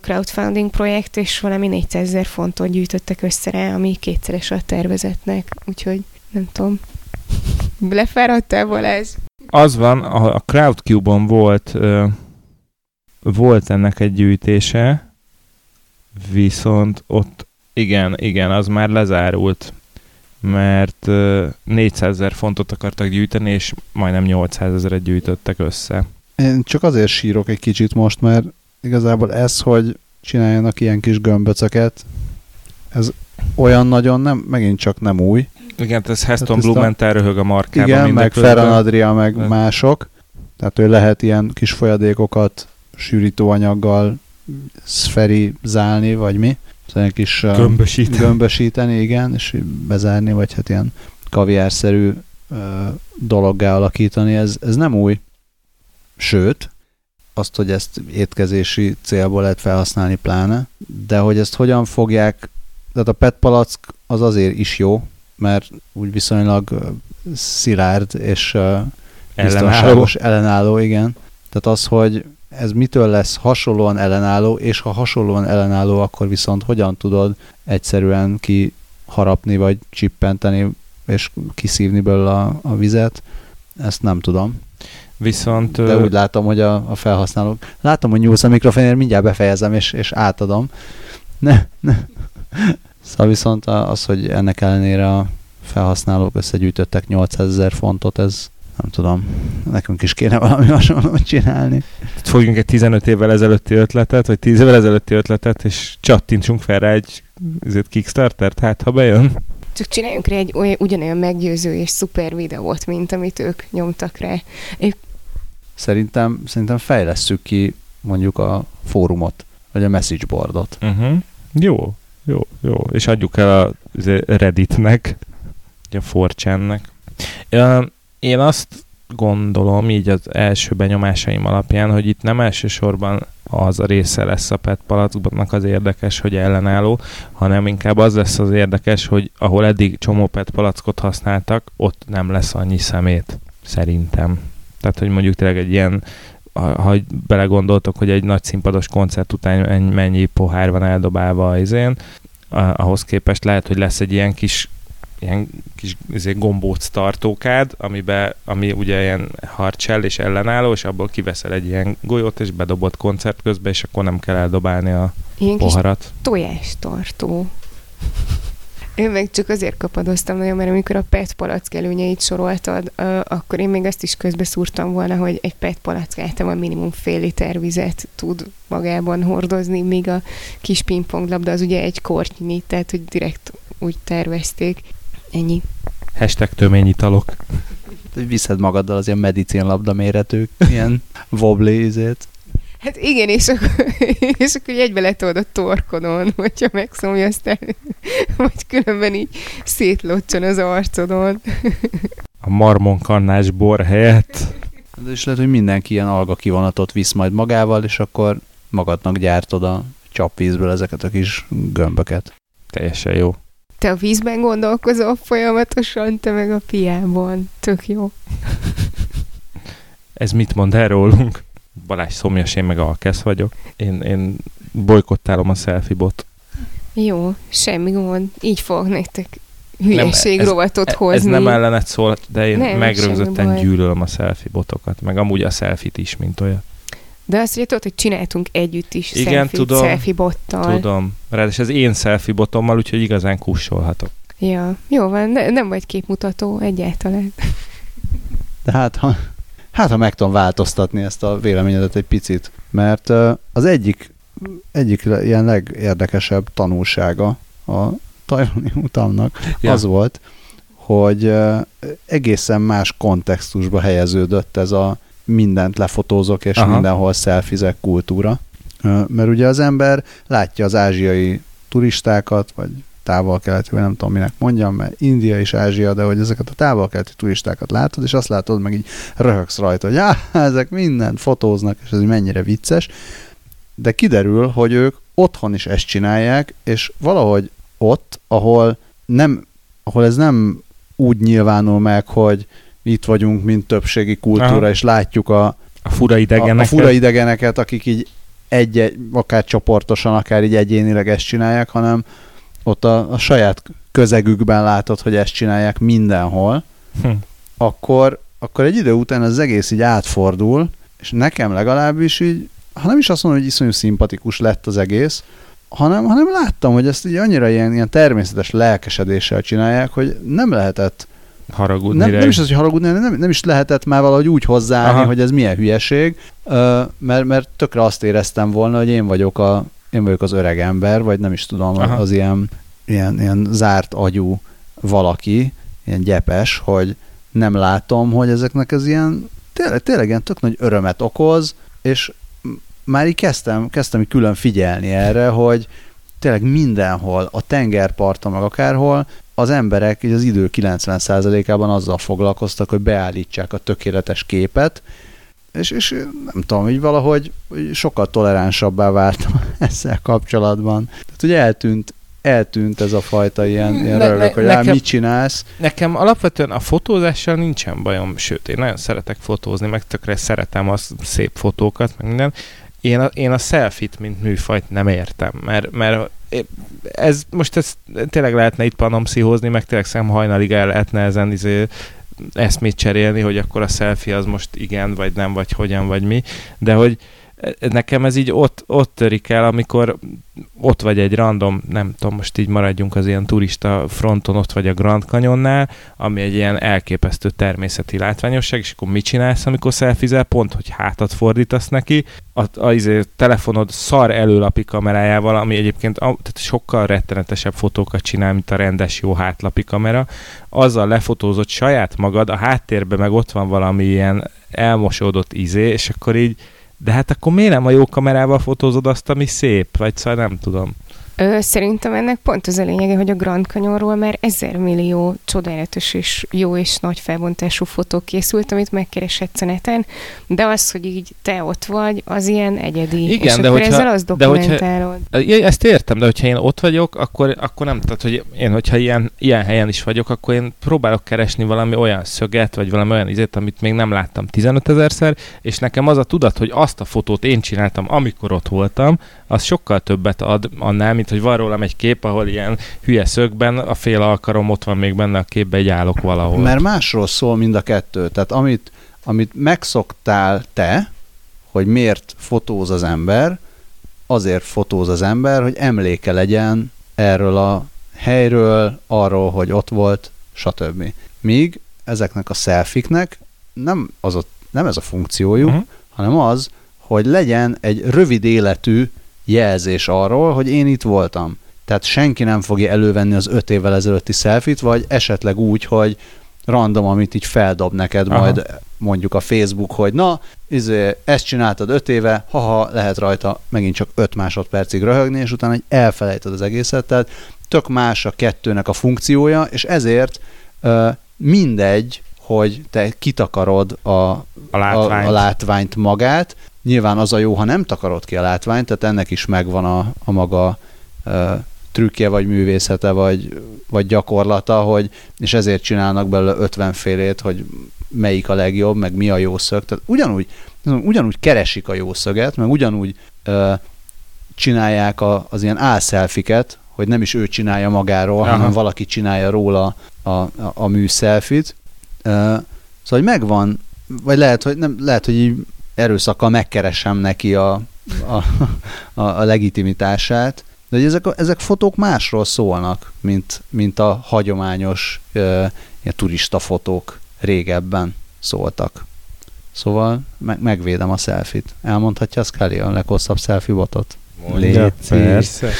crowdfunding projekt, és valami 400 ezer fontot gyűjtöttek össze rá, ami kétszeres a tervezetnek, úgyhogy nem tudom. [laughs] Lefáradtál, Balázs?
Az van, a, a Crowdcube-on volt volt ennek egy gyűjtése, viszont ott igen, igen, az már lezárult, mert 400 ezer fontot akartak gyűjteni, és majdnem 800 ezeret gyűjtöttek össze.
Én csak azért sírok egy kicsit most, mert igazából ez, hogy csináljanak ilyen kis gömböcöket, ez olyan nagyon nem, megint csak nem új.
Igen, ez Heston Blumenthal röhög a markában.
Igen, meg Ferran Adria, meg ez... mások. Tehát ő lehet ilyen kis folyadékokat sűrítóanyaggal szferizálni, vagy mi. Szóval kis
gömbösíteni.
gömbösíteni, igen, és bezárni, vagy hát ilyen kaviárszerű dologgá alakítani, ez, ez nem új. Sőt, azt, hogy ezt étkezési célból lehet felhasználni pláne, de hogy ezt hogyan fogják, tehát a PET palack az azért is jó, mert úgy viszonylag szilárd és uh, biztonságos, ellenálló. ellenálló, igen. Tehát az, hogy ez mitől lesz hasonlóan ellenálló, és ha hasonlóan ellenálló, akkor viszont hogyan tudod egyszerűen kiharapni, vagy csippenteni, és kiszívni belőle a, a vizet, ezt nem tudom.
Viszont...
De úgy látom, hogy a, a felhasználók... Látom, hogy nyúlsz a mikrofonért, mindjárt befejezem, és, és átadom. Ne, ne. Szóval viszont az, hogy ennek ellenére a felhasználók összegyűjtöttek 800 ezer fontot, ez, nem tudom, nekünk is kéne valami [laughs] hasonlót csinálni.
Fogjunk egy 15 évvel ezelőtti ötletet, vagy 10 évvel ezelőtti ötletet, és csattintsunk fel rá egy ezért Kickstarter-t, hát ha bejön.
Csak csináljunk rá egy olyan, ugyanolyan meggyőző és szuper videót, mint amit ők nyomtak rá. É...
Szerintem, szerintem fejlesszük ki mondjuk a fórumot, vagy a message boardot.
Uh-huh. Jó, jó, jó. És adjuk el a Redditnek, a 4 én azt gondolom, így az első benyomásaim alapján, hogy itt nem elsősorban az a része lesz a PET palacknak az érdekes, hogy ellenálló, hanem inkább az lesz az érdekes, hogy ahol eddig csomó PET palackot használtak, ott nem lesz annyi szemét, szerintem. Tehát, hogy mondjuk tényleg egy ilyen ha belegondoltok, hogy egy nagy színpados koncert után mennyi pohár van eldobálva az izén, ahhoz képest lehet, hogy lesz egy ilyen kis ilyen kis izé, gombóc tartókád, amiben, ami ugye ilyen harcsell és ellenálló, és abból kiveszel egy ilyen golyót, és bedobott koncert közben, és akkor nem kell eldobálni a ilyen poharat.
Kis tojástartó. Én meg csak azért kapadoztam nagyon, mert amikor a PET palack előnyeit soroltad, akkor én még azt is közbeszúrtam volna, hogy egy PET palack általában minimum fél liter vizet tud magában hordozni, míg a kis pingponglabda az ugye egy kortnyi, tehát hogy direkt úgy tervezték. Ennyi.
Hashtag töményitalok.
Viszed magaddal az ilyen medicinlabda méretű, ilyen wobbly izét.
Hát igen, és akkor, [laughs] és akkor egybe letold a torkodon, hogyha megszomjaztál, [laughs] vagy különben így szétlocson az arcodon. [laughs]
A marmon kannás bor helyett.
De is lehet, hogy mindenki ilyen alga kivonatot visz majd magával, és akkor magadnak gyártod a csapvízből ezeket a kis gömböket.
Teljesen jó.
Te a vízben gondolkozol folyamatosan, te meg a piában. Tök jó.
Ez mit mond errólunk? Balázs szomjas, én meg alkesz vagyok. Én, én bolykottálom a selfie bot.
Jó, semmi gond. Így fog nektek hülyeség nem, rovatot ez, hozni.
Ez nem ellenet szól, de én nem, megrögzötten gyűlölöm a selfie botokat, meg amúgy a selfie-t is, mint olyan.
De azt ugye tudod, hogy csináltunk együtt is Igen, selfie, tudom, selfie bottal.
Tudom. Ráadásul az én selfie botommal, úgyhogy igazán kussolhatok.
Ja, jó van, de nem vagy képmutató egyáltalán.
De hát, ha hát ha meg tudom változtatni ezt a véleményedet egy picit, mert az egyik, egyik ilyen legérdekesebb tanulsága a tajvani utamnak ja. az volt, hogy egészen más kontextusba helyeződött ez a mindent lefotózok, és Aha. mindenhol szelfizek kultúra. Mert ugye az ember látja az ázsiai turistákat, vagy távol-keleti, vagy nem tudom minek mondjam, mert India és Ázsia, de hogy ezeket a távol-keleti turistákat látod, és azt látod, meg így röhögsz rajta, hogy á, ezek mindent fotóznak, és ez mennyire vicces, de kiderül, hogy ők otthon is ezt csinálják, és valahogy ott, ahol nem, ahol ez nem úgy nyilvánul meg, hogy itt vagyunk, mint többségi kultúra, Aha. és látjuk a,
a fura idegeneket. A, a
fura idegeneket, akik így egy, akár csoportosan, akár így egyénileg ezt csinálják, hanem ott a, a saját közegükben látod, hogy ezt csinálják mindenhol, hm. akkor, akkor egy idő után az egész így átfordul, és nekem legalábbis így, ha nem is azt mondom, hogy iszonyú szimpatikus lett az egész, hanem, hanem láttam, hogy ezt így annyira ilyen, ilyen természetes lelkesedéssel csinálják, hogy nem lehetett
haragudni.
Nem, nem is az, hogy haragudni, nem, nem is lehetett már valahogy úgy hozzáállni, Aha. hogy ez milyen hülyeség, mert, mert tökre azt éreztem volna, hogy én vagyok a, én vagyok az öreg ember, vagy nem is tudom, Aha. az ilyen, ilyen, ilyen zárt agyú valaki, ilyen gyepes, hogy nem látom, hogy ezeknek ez ilyen tényleg, tényleg ilyen tök nagy örömet okoz, és már így kezdtem, kezdtem így külön figyelni erre, hogy tényleg mindenhol, a tengerparton, meg akárhol, az emberek az idő 90%-ában azzal foglalkoztak, hogy beállítsák a tökéletes képet, és, és nem tudom, így valahogy sokkal toleránsabbá váltam [laughs] ezzel kapcsolatban. Tehát ugye eltűnt, eltűnt ez a fajta ilyen, ilyen ne, rögök, hogy nekem, mit csinálsz.
Nekem alapvetően a fotózással nincsen bajom, sőt, én nagyon szeretek fotózni, meg tökre szeretem a szép fotókat, meg minden. Én a, én a selfit, mint műfajt nem értem, mert, mert ez most ez tényleg lehetne itt panomszihózni, meg tényleg szem hajnalig el lehetne ezen izé, eszmét cserélni, hogy akkor a selfie az most igen, vagy nem, vagy hogyan, vagy mi, de hogy nekem ez így ott, ott törik el, amikor ott vagy egy random, nem tudom, most így maradjunk az ilyen turista fronton, ott vagy a Grand Canyonnál, ami egy ilyen elképesztő természeti látványosság, és akkor mit csinálsz, amikor szelfizel? Pont, hogy hátat fordítasz neki, a, a, a izé, telefonod szar előlapi kamerájával, ami egyébként a, tehát sokkal rettenetesebb fotókat csinál, mint a rendes jó hátlapi kamera, azzal lefotózott saját magad, a háttérben meg ott van valami ilyen elmosódott izé, és akkor így de hát akkor miért nem a jó kamerával fotózod azt, ami szép? Vagy szóval nem tudom.
Ö, szerintem ennek pont az a lényege, hogy a Grand Canyonról már ezer millió csodálatos és jó és nagy felbontású fotó készült, amit megkereshetsz a neten, de az, hogy így te ott vagy, az ilyen egyedi.
Igen, és
de
hogyha,
ezzel azt dokumentálod.
De hogyha, ezt értem, de hogyha én ott vagyok, akkor, akkor nem, tehát hogy én, hogyha ilyen, ilyen helyen is vagyok, akkor én próbálok keresni valami olyan szöget, vagy valami olyan izét, amit még nem láttam 15 ezerszer, és nekem az a tudat, hogy azt a fotót én csináltam, amikor ott voltam, az sokkal többet ad annál, mint hogy van rólam egy kép, ahol ilyen hülye szögben a fél alkarom ott van még benne a képbe, egy állok valahol.
Mert másról szól mind a kettő. Tehát amit, amit megszoktál te, hogy miért fotóz az ember, azért fotóz az ember, hogy emléke legyen erről a, helyről, arról, hogy ott volt, stb. Míg ezeknek a szelfiknek nem, az a, nem ez a funkciójuk, uh-huh. hanem az, hogy legyen egy rövid életű jelzés arról, hogy én itt voltam. Tehát senki nem fogja elővenni az öt évvel ezelőtti selfit, vagy esetleg úgy, hogy random, amit így feldob neked Aha. majd mondjuk a Facebook, hogy na, izé, ezt csináltad öt éve, haha, lehet rajta megint csak öt másodpercig röhögni, és utána egy elfelejted az egészet, tehát tök más a kettőnek a funkciója, és ezért uh, mindegy, hogy te kitakarod a, a, látványt. A, a látványt magát. Nyilván az a jó, ha nem takarod ki a látványt, tehát ennek is megvan a, a maga uh, trükkje, vagy művészete, vagy, vagy gyakorlata, hogy, és ezért csinálnak belőle 50 félét, hogy melyik a legjobb, meg mi a jó szög. Tehát ugyanúgy, ugyanúgy keresik a jó szöget, meg ugyanúgy ö, csinálják a, az ilyen álszelfiket, hogy nem is ő csinálja magáról, Aha. hanem valaki csinálja róla a, a, a műszelfit. Ö, szóval, hogy megvan, vagy lehet, hogy, nem, lehet, hogy így erőszakkal megkeresem neki a, a, a, a legitimitását, de hogy ezek, ezek fotók másról szólnak, mint, mint a hagyományos ilyen turista fotók régebben szóltak. Szóval meg, megvédem a selfit. Elmondhatja az Kelly a leghosszabb selfie botot?
Mondja, persze.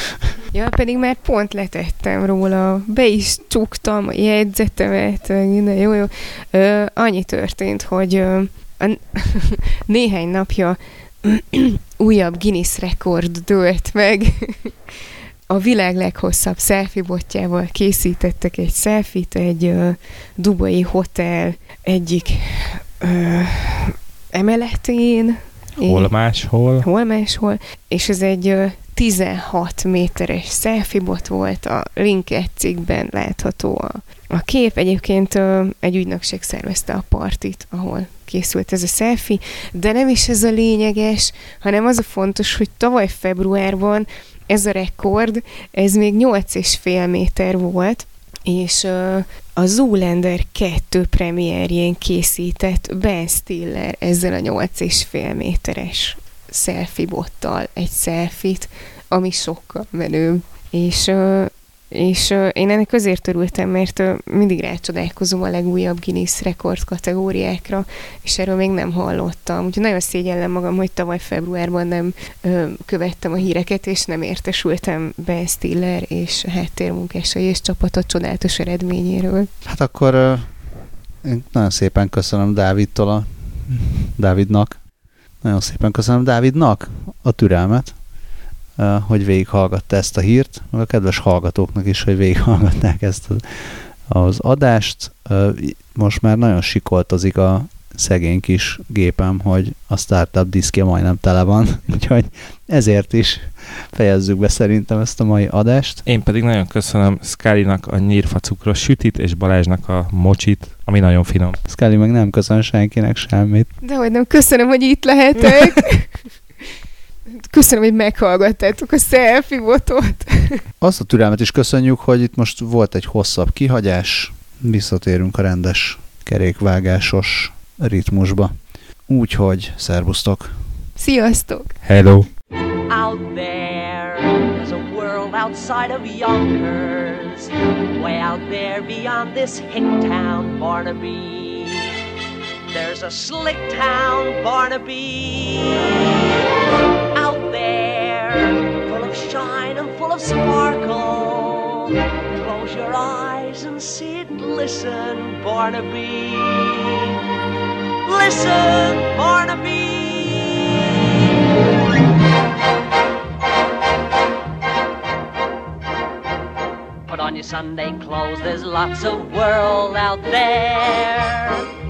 Ja, pedig már pont letettem róla, be is csuktam a jegyzetemet, minden jó, jó. Ö, annyi történt, hogy ö, a, [laughs] néhány napja [clears throat] újabb Guinness rekord dőlt meg. [laughs] a világ leghosszabb selfie botjával készítettek egy selfit egy uh, dubai hotel egyik uh, emeletén.
Hol máshol?
Hol máshol. És ez egy uh, 16 méteres selfie bot volt, a Linket cikkben látható a, a kép. Egyébként egy ügynökség szervezte a partit, ahol készült ez a selfie, de nem is ez a lényeges, hanem az a fontos, hogy tavaly februárban ez a rekord, ez még 8,5 méter volt, és a Zoolander 2 premierjén készített Ben Stiller ezzel a 8,5 méteres selfie bottal egy selfit, ami sokkal menőbb. És és én ennek azért örültem, mert uh, mindig rácsodálkozom a legújabb Guinness rekord kategóriákra, és erről még nem hallottam. Úgyhogy nagyon szégyellem magam, hogy tavaly februárban nem uh, követtem a híreket, és nem értesültem Ben Stiller és háttérmunkásai és csapata csodálatos eredményéről.
Hát akkor uh, én nagyon szépen köszönöm Dávidtól a Dávidnak. Nagyon szépen köszönöm Dávidnak a türelmet hogy végighallgatta ezt a hírt, meg a kedves hallgatóknak is, hogy végighallgatták ezt az adást. Most már nagyon sikoltozik a szegény kis gépem, hogy a startup diszkje majdnem tele van, [laughs] úgyhogy ezért is fejezzük be szerintem ezt a mai adást.
Én pedig nagyon köszönöm Scully-nak a nyírfa cukros sütit, és Balázsnak a mocsit, ami nagyon finom.
Scully meg nem köszön senkinek semmit.
De hogy nem köszönöm, hogy itt lehetek. [laughs] Köszönöm, hogy meghallgattátok a selfie botot. [laughs]
Azt a türelmet is köszönjük, hogy itt most volt egy hosszabb kihagyás, visszatérünk a rendes kerékvágásos ritmusba. Úgyhogy szervusztok!
Sziasztok!
Hello!
Out there, there's a world outside of Yonkers, way out there beyond this hick town, Barnaby. There's a slick town, Barnaby. Full of shine and full of sparkle. Close your eyes and sit, listen, Barnaby. Listen, Barnaby. Put on your Sunday clothes, there's lots of world out there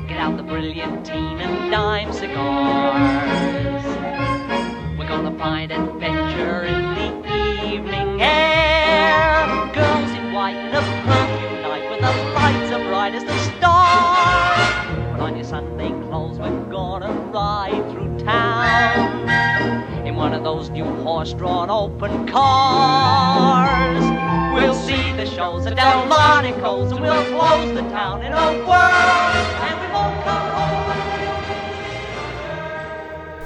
Get out the brilliantine and dime cigars. We're gonna find adventure in the evening air. Girls in white and a perfume night with the lights as bright as the stars. Put on your Sunday clothes, we're gonna ride through town in one of those new horse-drawn open cars. We'll see the shows at Delmonico's and we'll close the town in a whirl. And we won't come home.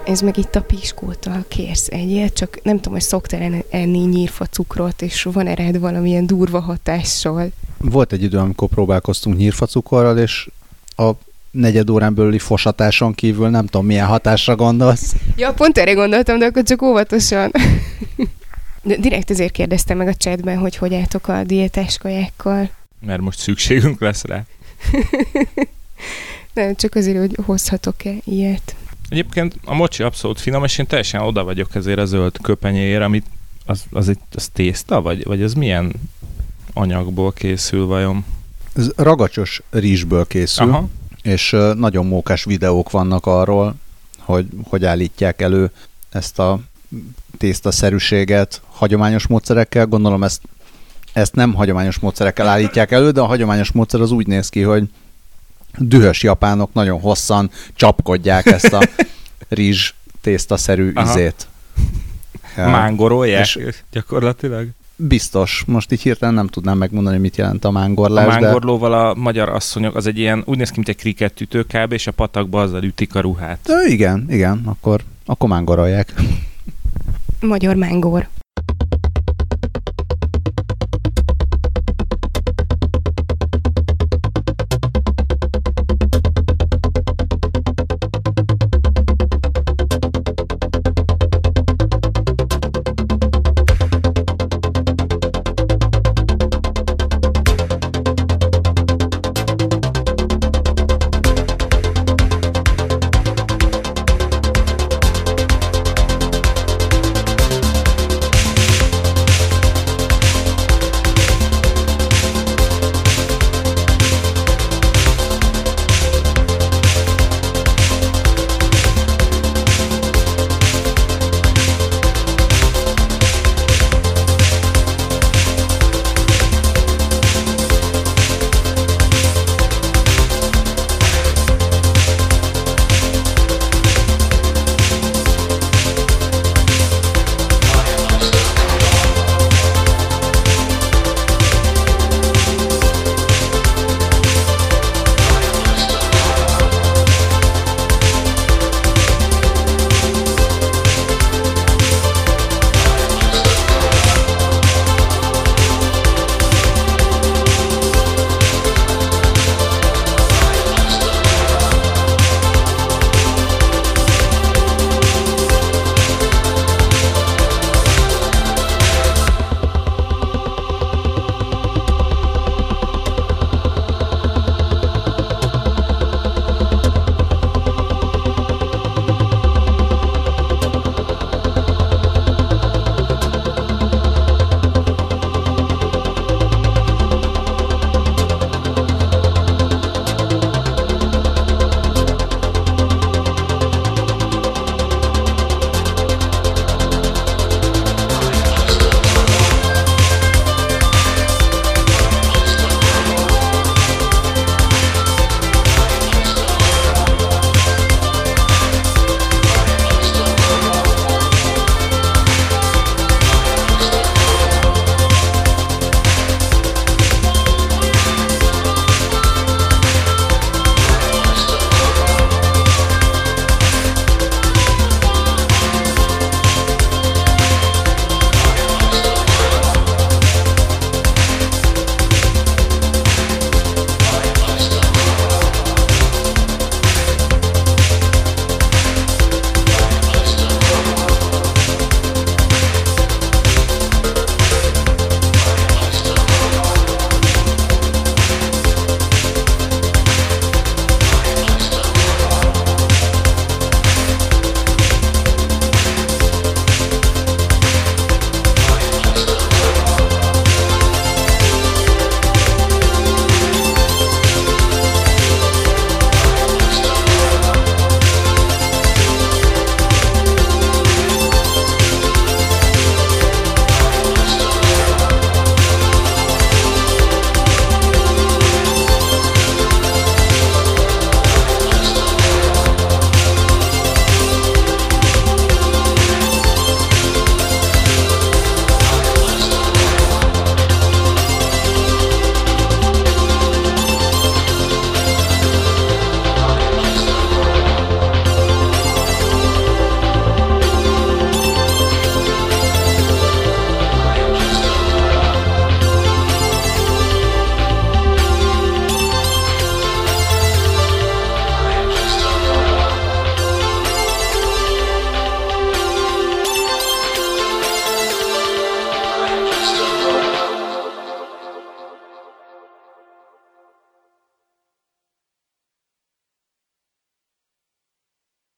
Ez meg itt a piskóta, kérsz egyet, csak nem tudom, hogy szoktál enni nyírfa cukrot, és van ered valamilyen durva hatással.
Volt egy idő, amikor próbálkoztunk nyírfa cukorral, és a negyed órán belüli fosatáson kívül nem tudom, milyen hatásra gondolsz.
Ja, pont erre gondoltam, de akkor csak óvatosan. [laughs] De direkt ezért kérdeztem meg a chatben, hogy hogy álltok a diétás kajákkal.
Mert most szükségünk lesz rá. [laughs]
Nem, csak azért, hogy hozhatok-e ilyet.
Egyébként a mocsi abszolút finom, és én teljesen oda vagyok ezért a zöld köpenyéért, amit az, az, egy, az tészta, vagy, vagy ez milyen anyagból készül vajon?
Ez ragacsos rizsből készül, Aha. és nagyon mókás videók vannak arról, hogy hogy állítják elő ezt a tésztaszerűséget hagyományos módszerekkel. Gondolom ezt, ezt nem hagyományos módszerekkel állítják elő, de a hagyományos módszer az úgy néz ki, hogy dühös japánok nagyon hosszan csapkodják ezt a [laughs] rizs tésztaszerű Aha. izét.
Ja. Mángorolják és gyakorlatilag?
Biztos. Most így hirtelen nem tudnám megmondani, mit jelent a mángorlás.
A mángorlóval de... a magyar asszonyok, az egy ilyen, úgy néz ki, mint egy krikettütő kb. és a patakba azzal ütik a ruhát.
De igen, igen, akkor, akkor mángorolják.
Magyar mángor.